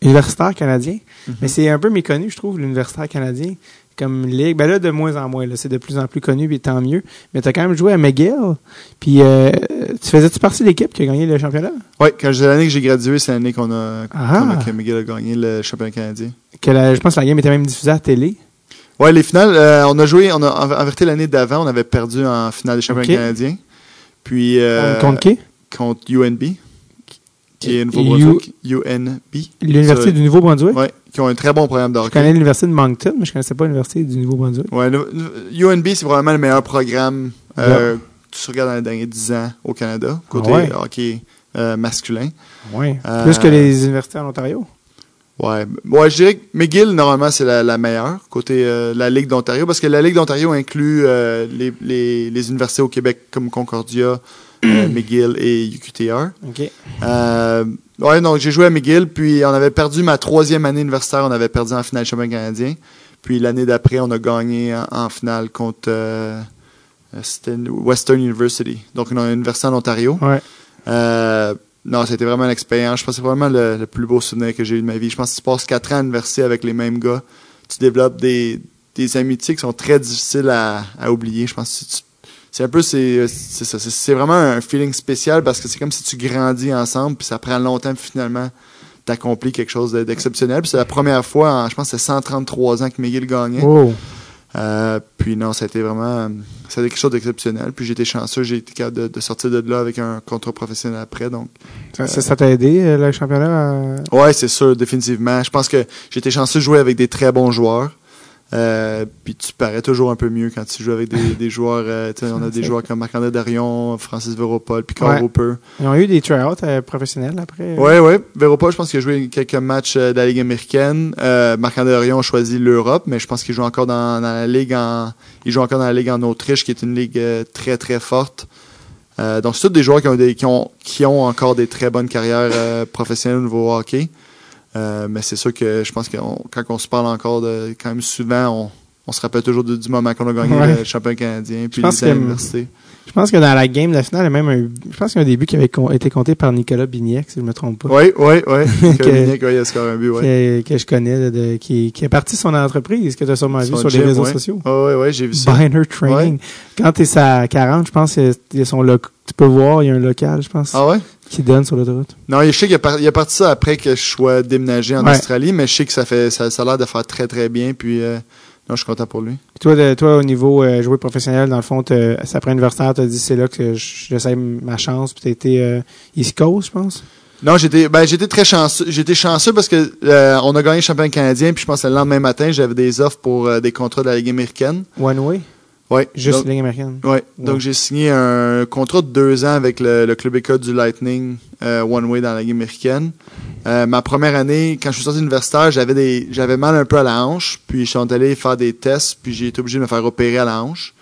universitaire canadien, Mhm. mais c'est un peu méconnu je trouve l'universitaire canadien comme ligue. Ben là de moins en moins là, c'est de plus en plus connu, puis tant mieux. Mais t'as quand même joué à McGill, puis euh, tu faisais-tu partie de l'équipe qui a gagné le championnat? Ouais, quand j'ai l'année que j'ai gradué, c'est l'année qu'on a, Ah. a- que McGill a gagné le championnat canadien. que la- je pense que la game était même diffusée à la télé. Ouais, les finales, euh, on a joué, on a, en, en vérité, l'année d'avant, on avait perdu en finale des championnats Ok. canadiens. Puis, euh, Contre qui? contre UNB, qui est Nouveau-Brunswick. UNB. L'Université du Nouveau-Brunswick? Ouais, qui ont un très bon programme de Je hockey. connais l'Université de Moncton, mais je connaissais pas l'Université du Nouveau-Brunswick. UNB, c'est probablement le meilleur programme euh, que tu regardes dans les derniers 10 ans au Canada, côté Ah ouais? hockey euh, masculin. Ouais. Euh, Plus que les universités en Ontario? Ouais, ouais, je dirais que McGill, normalement, c'est la, la meilleure, côté euh, la Ligue d'Ontario, parce que la Ligue d'Ontario inclut euh, les, les, les universités au Québec comme Concordia, McGill et UQTR. OK. Euh, ouais, donc j'ai joué à McGill, puis on avait perdu ma troisième année universitaire, on avait perdu en finale du championnat canadien. Puis l'année d'après, on a gagné en, en finale contre euh, euh, Western University, donc une, université en Ontario. Ouais. Euh, non, c'était vraiment une expérience. Je pense que c'est vraiment le, le plus beau souvenir que j'ai eu de ma vie. Je pense que tu passes quatre ans à l'université avec les mêmes gars. Tu développes des, des amitiés qui sont très difficiles à, à oublier. Je pense que tu- c'est un peu, c'est c'est ça. C'est- vraiment un feeling spécial parce que c'est comme si tu grandis ensemble puis ça prend longtemps finalement t'accomplis quelque chose de- d'exceptionnel. C'est la première fois, en, je pense c'est 133 ans que McGill gagnait. Oh. Euh, puis non, ça a été vraiment euh, ça a été quelque chose d'exceptionnel. Puis j'ai été chanceux, j'ai été capable de, de sortir de là avec un contrat professionnel après. Donc Ça ça t'a aidé, euh, le championnat? à- ouais, c'est sûr, définitivement. Je pense que j'ai été chanceux de jouer avec des très bons joueurs. Euh, puis tu parais toujours un peu mieux quand tu joues avec des, des joueurs. euh, on a des joueurs comme Marc-André Darion, Francis Veropol, puis Carl Ouais. Roper. Ils ont eu des tryouts euh, professionnels après? Ouais, ouais. Veropol, je pense qu'il a joué quelques matchs de la Ligue américaine. Marc-André Darion a choisi l'Europe, mais je pense qu'il joue encore dans, dans la Ligue en. Il joue encore dans la Ligue en Autriche, qui est une ligue très très forte. Donc c'est tous des joueurs qui ont, des, qui ont qui ont encore des très bonnes carrières professionnelles au niveau hockey. Euh, mais c'est sûr que je pense que on- quand on se parle encore de quand même souvent, on, on se rappelle toujours de- du moment qu'on a gagné Ouais. le championnat canadien, puis que- universités. Je pense que dans la game la finale, il y a même un, je pense qu'il y a un début qui avait con- été compté par Nicolas Bignac, si je ne me trompe pas. Oui, oui, oui. Que- Colignac, ouais, il a un but, ouais. Que, que je connais, de- qui, qui est parti de son entreprise, que tu as sûrement vu sur gym, les réseaux ouais. sociaux. Ouais, ouais, ouais, j'ai vu ça. Biner Training. Quand tu es à 40, je pense a son loc- tu peux voir, il y a un local, je pense, Ah ouais? Qui donne sur l'autoroute. Non, je sais qu'il a, a parti ça après que je sois déménagé en Ouais. Australie, mais je sais que ça fait ça, ça a l'air de faire très très bien, puis euh, non, je suis content pour lui. Puis Toi, de- toi, au niveau euh, joueur professionnel, dans le fond, t'as- c'est après universitaire, tu as dit c'est là que je- j'essaie ma chance, puis tu été euh, East Coast, je pense? Non, j'étais ben j'étais très chanceux. J'étais chanceux parce que euh, on a gagné le championnat canadien, puis je pense que le lendemain matin, j'avais des offres pour euh, des contrats de la Ligue américaine. One Way, Ouais. juste donc, Ligue américaine. ouais. Donc j'ai signé un contrat de deux ans avec le, le club école du Lightning euh, One Way dans la Ligue américaine. Euh, ma première année, quand je suis sorti universitaire, j'avais des, j'avais mal un peu à la hanche, puis je suis allé faire des tests, puis j'ai été obligé de me faire opérer à la hanche.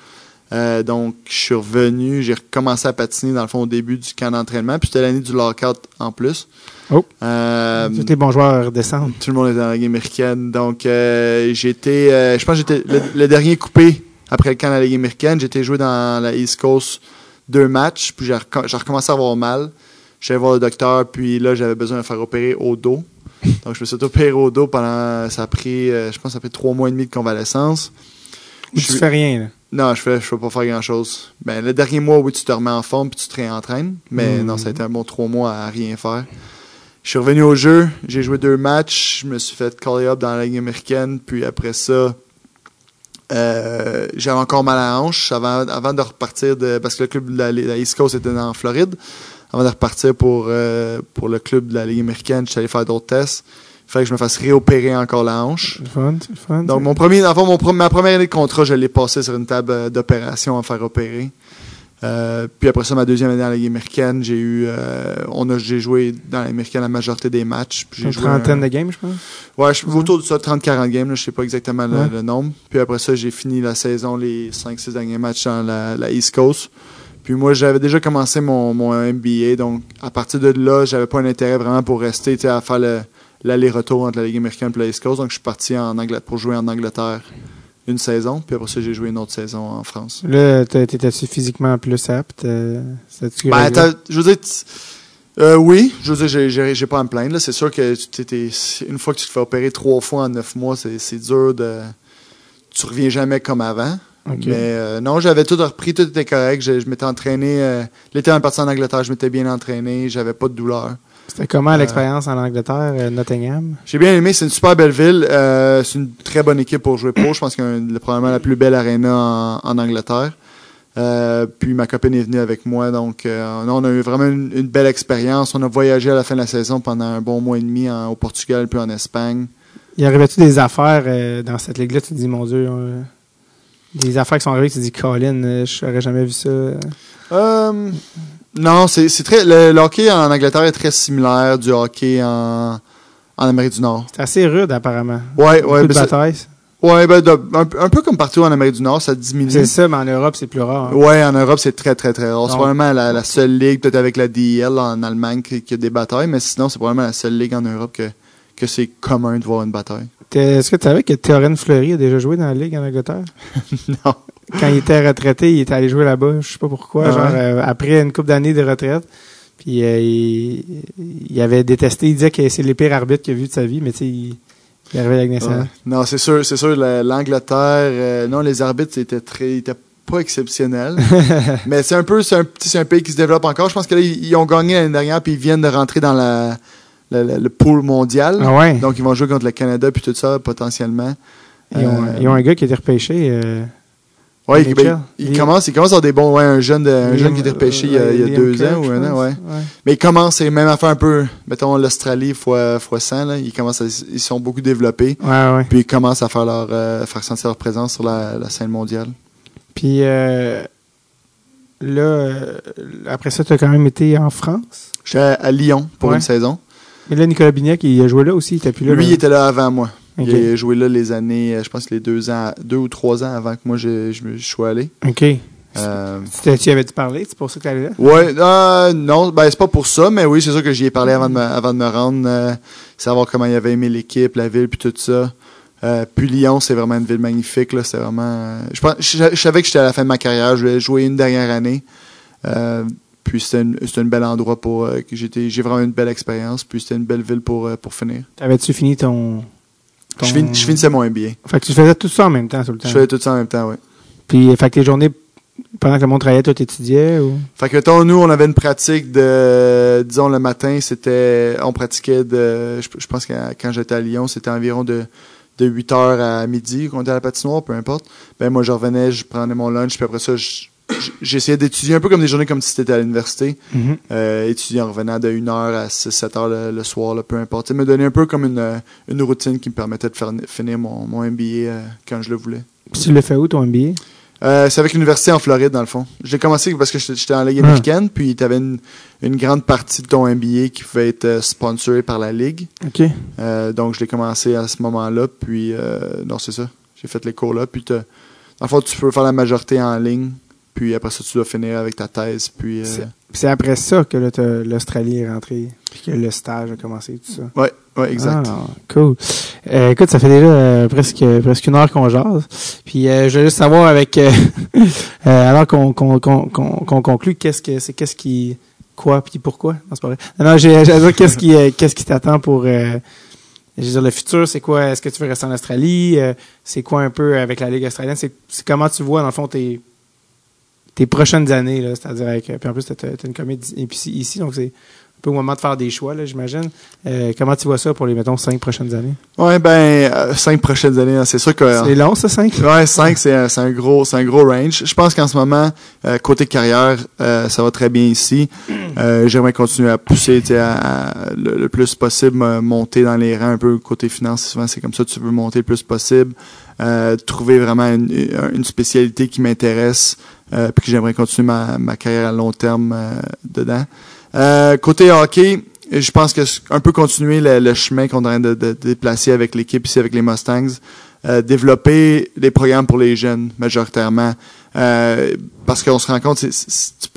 Euh, donc, je suis revenu, j'ai recommencé à patiner dans le fond au début du camp d'entraînement, puis c'était l'année du lockout en plus. Oh. Euh, Tous les bons joueurs redescendent. tout le monde était dans la Ligue américaine. Donc, euh, j'étais, je pense que j'étais le, le dernier coupé après le camp de la Ligue américaine. J'étais joué dans la East Coast deux matchs, puis j'ai reco- j'ai recommencé à avoir mal. J'allais voir le docteur, puis là, j'avais besoin de me faire opérer au dos. Donc, je me suis opéré au dos pendant, ça a pris, euh, je pense, que ça a pris trois mois et demi de convalescence. Ou Je tu fais rien, là? Non, je fais, je fais pas faire grand chose. Ben, le dernier mois, oui, tu te remets en forme puis tu te réentraînes. Mais Mhm. non, ça a été un bon trois mois à rien faire. Je suis revenu au jeu, j'ai joué deux matchs, je me suis fait call up dans la Ligue américaine, puis après ça, euh, j'avais encore mal à la hanche avant, avant de repartir de. Parce que le club de la, la East Coast était en Floride. Avant de repartir pour, euh, pour le club de la Ligue américaine, je suis allé faire d'autres tests. Il fallait que je me fasse réopérer encore la hanche. Fun. Donc, mon premier, enfin, mon, ma première année de contrat, je l'ai passé sur une table d'opération à faire opérer. Euh, puis après ça, ma deuxième année dans la Ligue américaine, j'ai eu, euh, on a, j'ai joué dans l'américaine la majorité des matchs. Puis j'ai une joué trentaine un- de games, je pense? Ouais, je autour de ça, 30-40 games, là, je sais pas exactement le, Ouais. le nombre. Puis après ça, j'ai fini la saison, les 5-6 derniers matchs dans la, la East Coast. Puis moi, j'avais déjà commencé mon, mon MBA, donc à partir de là, j'avais pas un intérêt vraiment pour rester, à faire le, l'aller-retour entre la Ligue américaine et la East Coast. Donc je suis parti en Angleterre pour jouer en Angleterre une saison, puis après ça, j'ai joué une autre saison en France. Là, t'étais-tu physiquement plus apte? euh, Ben, je veux dire, euh, oui, je veux dire, j'ai- pas à me plaindre. C'est sûr que t'étais- une fois que tu te fais opérer trois fois en neuf mois, c'est dur de. Tu reviens jamais comme avant. Mais euh, non, j'avais tout repris, tout était correct. Je, je m'étais entraîné. euh, L'été en partie en Angleterre, je m'étais bien entraîné, j'avais pas de douleur. C'était comment euh, l'expérience en Angleterre, euh, Nottingham? J'ai bien aimé, c'est une super belle ville. euh, c'est une très bonne équipe pour jouer pro. Je pense qu'il y a probablement la plus belle arena en, en Angleterre. Euh, puis ma copine est venue avec moi, donc euh, on a eu vraiment une, une belle expérience. On a voyagé à la fin de la saison pendant un bon mois et demi en- au Portugal puis en Espagne. Y arrivait-tu des affaires dans cette ligue-là? Tu te dis, mon Dieu, des affaires qui sont arrivées, tu te dis, Colin, je n'aurais jamais vu ça. Euh, non, c'est très le, le hockey en Angleterre est très similaire du hockey en, en Amérique du Nord. C'est assez rude, apparemment. Ouais, Beaucoup ouais, de ben, batailles. ouais, ben, de- un, un peu comme partout en Amérique du Nord, ça diminue. C'est ça, mais en Europe, c'est plus rare. hein. Ouais, en Europe, c'est très, très, très rare. C'est probablement la, la seule ligue, peut-être avec la DEL en Allemagne, qui, qui a des batailles, mais sinon, c'est probablement la seule ligue en Europe que, que c'est commun de voir une bataille. Est-ce que tu savais que Théorène Fleury a déjà joué dans la ligue en Angleterre? non. Quand il était retraité, il était allé jouer là-bas. Je sais pas pourquoi. Ah genre, euh, après une couple d'années de retraite. Puis euh, il, il avait détesté. Il disait que c'est les pires arbitres qu'il a vu de sa vie, mais tu sais, il, il arrivait avec. Ouais. Non, c'est sûr, c'est sûr, la- l'Angleterre, euh, non, les arbitres, c'était très, ils étaient pas exceptionnels. mais c'est un peu, c'est un, petit- c'est un pays qui se développe encore. Je pense que là, ils, ils ont gagné l'année dernière, puis ils viennent de rentrer dans la, la- la- le pool mondial. Ah ouais? Donc, ils vont jouer contre le Canada, puis tout ça, potentiellement. Ils ont, ils ont un gars qui a été repêché. Ouais, NHL. il, ben, il Liam- commence, il commence à avoir des bons, ouais, un jeune, de, un jeune qui était repêché il y a, il y a Liam deux Kirk, ans ou un an, ouais. Mais il commence, même à faire un peu, mettons, l'Australie fois, fois 100, là. Ils commencent à- ils sont beaucoup développés. Ouais, ouais. Puis ils commencent à faire leur, euh, faire sentir leur présence sur la, la scène mondiale. Puis euh, là, euh, après ça, tu as quand même été en France? J'étais à, à Lyon pour Ouais. une saison. Mais là, Nicolas Bignac, il a joué là aussi. Il était plus là. Lui, là. il était là avant moi. Ok. Il a joué là les années, euh, je pense les deux ans, deux ou trois ans avant que moi je, je, me- je sois allé. OK. Euh, Tu avais-tu parlé? C'est pour ça que tu allais là? ouais, euh, non, ben c'est pas pour ça, mais oui, c'est sûr que j'y ai parlé avant de me, avant de me rendre, euh, savoir comment il avait aimé l'équipe, la ville, puis tout ça. Puis Lyon, c'est vraiment une ville magnifique. Là, c'est vraiment. je, pense, je, je savais que j'étais à la fin de ma carrière. Je voulais jouer une dernière année. Puis c'était une- un bel endroit pour j'étais. J'ai vraiment eu une belle expérience. Puis c'était une belle ville pour, pour finir. T'avais-tu fini ton. Ton- Je, fin- je finissais mon MBA. Fait que tu faisais tout ça en même temps, tout le temps. Je faisais tout ça en même temps, oui. Puis, fait que tes journées, pendant que le monde travaillait, toi, t'étudiais ou? Fait que mettons, nous, on avait une pratique de, disons, le matin, c'était, on pratiquait de, je, je pense que quand j'étais à Lyon, c'était environ de, de 8 heures à midi qu'on était à la patinoire, peu importe. Ben, moi, je revenais, je prenais mon lunch, puis après ça, je- j'essayais d'étudier un peu comme des journées comme si c'était à l'université. Mhm. Euh, étudier en revenant de 1 heure à 6, 7 heures le, le soir, là, peu importe. Ça me donnait un peu comme une, euh, une routine qui me permettait de faire, finir mon, mon MBA euh, quand je le voulais. Puis tu l'as fait où, ton MBA? Euh, c'est avec l'université en Floride, dans le fond. J'ai commencé parce que j'étais en Ligue Ah. américaine, puis tu avais une, une grande partie de ton MBA qui pouvait être sponsorée par la Ligue. OK. Donc, je l'ai commencé à ce moment-là, puis euh, non, c'est ça. J'ai fait les cours là, puis le fond, tu peux faire la majorité en ligne, puis après ça, tu dois finir avec ta thèse, puis... euh, C'est- après ça que l'Australie est rentrée, puis que le stage a commencé, tout ça. ouais, ouais, exact. Ah, cool. Euh, écoute, ça fait déjà euh, presque presque une heure qu'on jase. Puis je veux juste savoir avec alors qu'on qu'on qu'on qu'on qu'on conclut, qu'est-ce que c'est qu'est-ce qui quoi puis pourquoi? Non, c'est pas vrai. Non, non, j'ai dire qu'est-ce qui qu'est-ce qui t'attend pour je veux dire le futur, c'est quoi? Est-ce que tu veux rester en Australie? C'est quoi un peu avec la Ligue australienne? C'est comment tu vois dans le fond tes tes prochaines années là, c'est-à-dire avec puis en plus t'as une comédie ici, donc c'est peu au moment de faire des choix là, j'imagine. Euh, comment tu vois ça pour les mettons cinq prochaines années? Ouais, ben, euh, cinq prochaines années, hein, c'est sûr que... C'est long, ça, 5? Ouais, 5, c'est un, c'est un gros, c'est un gros range. Je pense qu'en ce moment, euh, côté carrière, ça va très bien ici. J'aimerais continuer à pousser, tu sais, à, à le, le plus possible, monter dans les rangs un peu côté finance. Souvent, c'est comme ça, tu veux monter le plus possible. Trouver vraiment une, une spécialité qui m'intéresse, puis que j'aimerais continuer ma, ma carrière à long terme dedans. Euh, côté hockey, je pense que un peu continuer le, chemin qu'on est en train de, déplacer avec l'équipe ici avec les Mustangs. Euh, développer des programmes pour les jeunes majoritairement Euh, parce qu'on se rend compte tu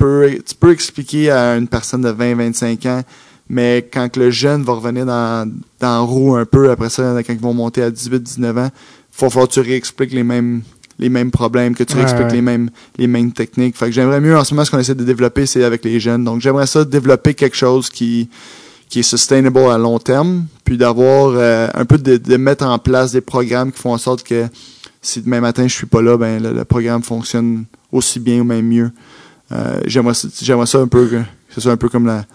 peux expliquer à une personne de 20 25 ans mais quand que le jeune va revenir dans dans roue un peu après ça quand ils vont monter à 18 19 ans faut falloir que tu réexpliques les mêmes les mêmes problèmes que tu Ouais, réexpliques ouais. les mêmes les mêmes techniques fait que j'aimerais mieux en ce moment ce qu'on essaie de développer c'est avec les jeunes donc j'aimerais ça développer quelque chose qui qui est sustainable à long terme, puis d'avoir euh, un peu de, de mettre en place des programmes qui font en sorte que si demain matin je suis pas là, ben le, le programme fonctionne aussi bien ou même mieux. Euh, j'aimerais ça- j'aimerais ça un peu que c'est ça un peu comme la,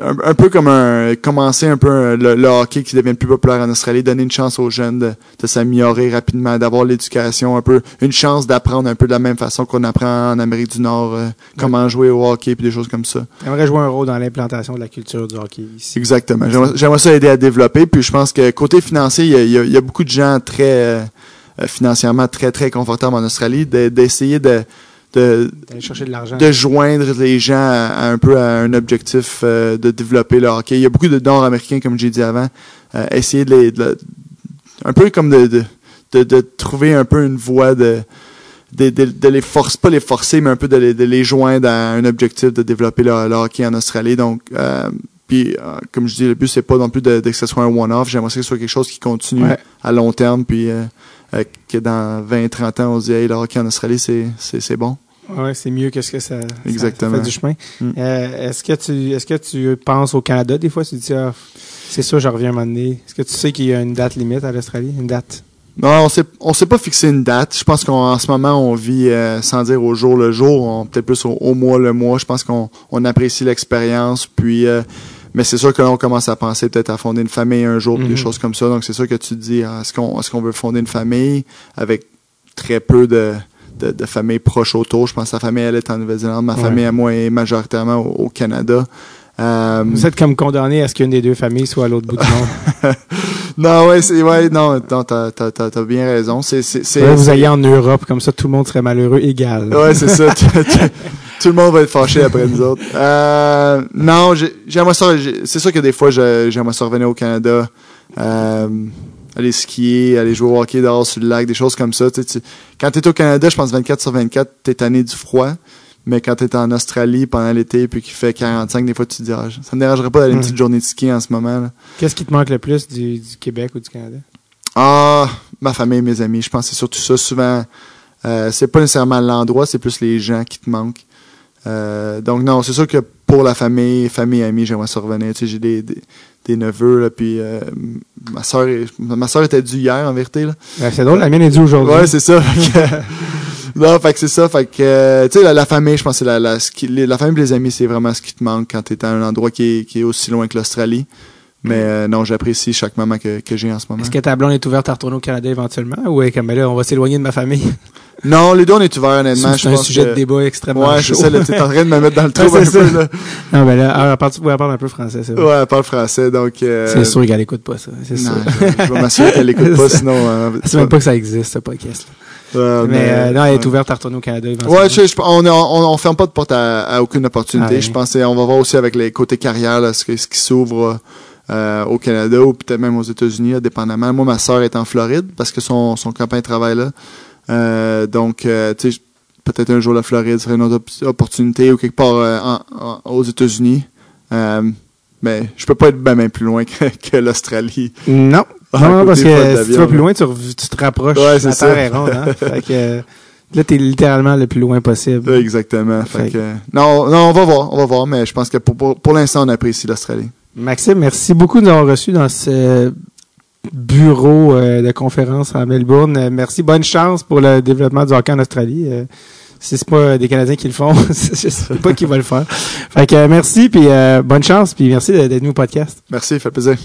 un, un peu comme un commencer un peu le, le hockey qui devient plus populaire en Australie, donner une chance aux jeunes de, de s'améliorer rapidement, d'avoir l'éducation un peu, une chance d'apprendre un peu de la même façon qu'on apprend en Amérique du Nord euh, comment jouer au hockey puis des choses comme ça. J'aimerais jouer un rôle dans l'implantation de la culture du hockey ici. Exactement. J'aimerais- ça aider à développer. Puis je pense que côté financier, il y a, y y beaucoup de gens très euh, financièrement très très confortables en Australie, de- d'essayer de, de D'aller chercher de l'argent. de joindre les gens à, à un peu à un objectif euh, de développer le hockey. Il y a beaucoup de Nord-Américains, comme j'ai dit avant, euh, essayer de les, de un peu comme de, de, trouver un peu une voie de de, les forcer, pas les forcer, mais un peu de les, de les joindre à un objectif de développer le, le hockey en Australie. Donc, euh, puis, euh, comme je dis, le but, c'est pas non plus de, de que ce soit un one-off. J'aimerais que ce soit quelque chose qui continue Ouais. à long terme, puis euh, euh, que dans 20-30 ans, on se dit, hey, le hockey en Australie, c'est bon. Ouais, c'est mieux que ce que ça, ça- Exactement. ça fait du chemin. Mm. Euh, est-ce que tu est-ce que tu penses au Canada des fois? Tu te dis ah, c'est sûr je reviens un moment donné. Est-ce que tu sais qu'il y a une date limite à l'Australie, une date? Non, on s'est on s'est pas fixé une date. Je pense qu'en ce moment on vit euh, sans dire au jour le jour, peut-être plus au, au mois le mois. Je pense qu'on on apprécie l'expérience, puis euh, mais c'est sûr que là on commence à penser peut-être à fonder une famille un jour, puis Mhm. des choses comme ça. Donc c'est sûr que tu te dis ah, est-ce qu'on qu'on veut fonder une famille avec très peu de de, de familles proches autour? Je pense que sa famille elle est en Nouvelle-Zélande, ma Ouais. famille à moi est majoritairement au, au Canada. Euh, Vous êtes comme condamné à ce qu'une des deux familles soit à l'autre bout du monde. non, ouais, c'est ouais, non, non, t'as t'as bien raison. C'est vous alliez en Europe comme ça tout le monde serait malheureux égal. Ouais, c'est ça. tout le monde va être fâché après nous autres. Euh, non, j'aimerais ça. C'est sûr que des fois, j'aimerais ça revenir au Canada. Euh, aller skier, aller jouer au hockey dehors sur le lac, des choses comme ça. Tu sais, tu- quand tu es au Canada, je pense 24 sur 24, tu es tanné du froid. Mais quand tu es en Australie pendant l'été puis qu'il fait 45, des fois, tu te dis, ah, ça me dérangerait pas d'aller une petite journée de ski en ce moment. Qu'est-ce qui te manque le plus du, du Québec ou du Canada? Ah, ma famille, mes amis. Je pense que c'est surtout ça. Souvent, euh, c'est pas nécessairement l'endroit, c'est plus les gens qui te manquent. Euh, donc non, c'est sûr que pour la famille, famille, amis, j'aimerais ça revenir. Tu sais, j'ai des, des, des neveux, là, puis euh, ma soeur, ma soeur était due hier, en vérité, là. Euh, C'est drôle, la mienne est due aujourd'hui. Ouais, c'est ça. Non, fait que c'est ça. Fait que, euh, tu sais, la, la famille, je pense que c'est la, la, la famille et les amis, c'est vraiment ce qui te manque quand t'es à un endroit qui est, qui est aussi loin que l'Australie. Mais euh, non, j'apprécie chaque moment que, que j'ai en ce moment. Est-ce que ta blonde est ouverte à retourner au Canada éventuellement? Ou est comme ben là on va s'éloigner de ma famille? Non, les deux, on est ouverts, honnêtement. C'est je un sujet que- de débat extrêmement Ouais, chaud. c'est ça, là, t'es en train de me mettre dans le trou Ouais, un peu, là. Non, ben là, elle parle, elle parle un peu français, c'est vrai. Ouais, elle parle français, donc... Euh, C'est sûr qu'elle écoute pas ça, c'est sûr. je, je vais m'assurer qu'elle écoute pas, sinon... euh, C'est même pas que ça existe, ce podcast. Euh, mais euh, non, elle est ouais. ouverte à retourner au Canada. Ouais, je, je- on, on, on ferme pas de porte à, à aucune opportunité. Ah. Je pense qu'on va voir aussi avec les côtés carrière là, ce, qui- ce qui s'ouvre euh, au Canada ou peut-être même aux États-Unis, dépendamment. Moi, ma sœur est en Floride parce que son, son copain travaille là. Euh, donc, euh, tu sais, peut-être un jour la Floride serait une autre op- opportunité ou quelque part euh, en- en- aux États-Unis. Mais je peux pas être ben, ben plus loin que, que l'Australie. Non. Non, parce que si tu vas plus loin, tu, te rapproches. Ouais, la c'est Terre ça. est ronde, hein. fait que, là, t'es littéralement le plus loin possible. Exactement. Fait Fait que, euh, non, non, on va voir, on va voir, mais je pense que pour, pour, pour l'instant, on apprécie l'Australie. Maxime, merci beaucoup de nous avoir reçus dans ce bureau euh, de conférence à Melbourne. Euh, merci, bonne chance pour le développement du hockey en Australie. Euh, si c'est pas des Canadiens qui le font, je sais pas qui va le faire. Fait que euh, merci, puis euh, bonne chance, puis merci d'être venu au podcast. Merci, fait plaisir.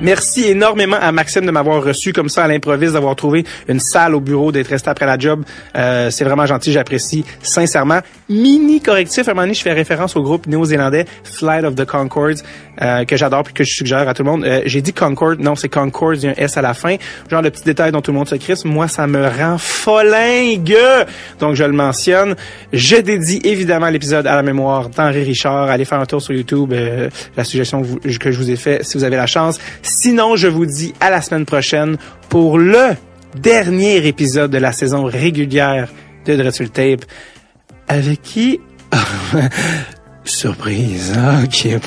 Merci énormément à Maxime de m'avoir reçu comme ça à l'improviste, d'avoir trouvé une salle au bureau, d'être resté après la job. Euh, c'est vraiment gentil, j'apprécie sincèrement. Mini correctif, à un moment donné, je fais référence au groupe néo-zélandais Flight of the Concords, euh, que j'adore puis que je suggère à tout le monde. Euh, J'ai dit Concord, non, c'est Concords, il y a un S à la fin. Genre le petit détail dont tout le monde se crisse, moi, ça me rend folingue! Donc, je le mentionne. Je dédie évidemment l'épisode à la mémoire d'Henri Richard. Allez faire un tour sur YouTube, euh, la suggestion que, je vous ai fait si vous avez la chance. Sinon, je vous dis à la semaine prochaine pour le dernier épisode de la saison régulière de Dreadful Tape. Avec qui? Surprise, hein, qui est.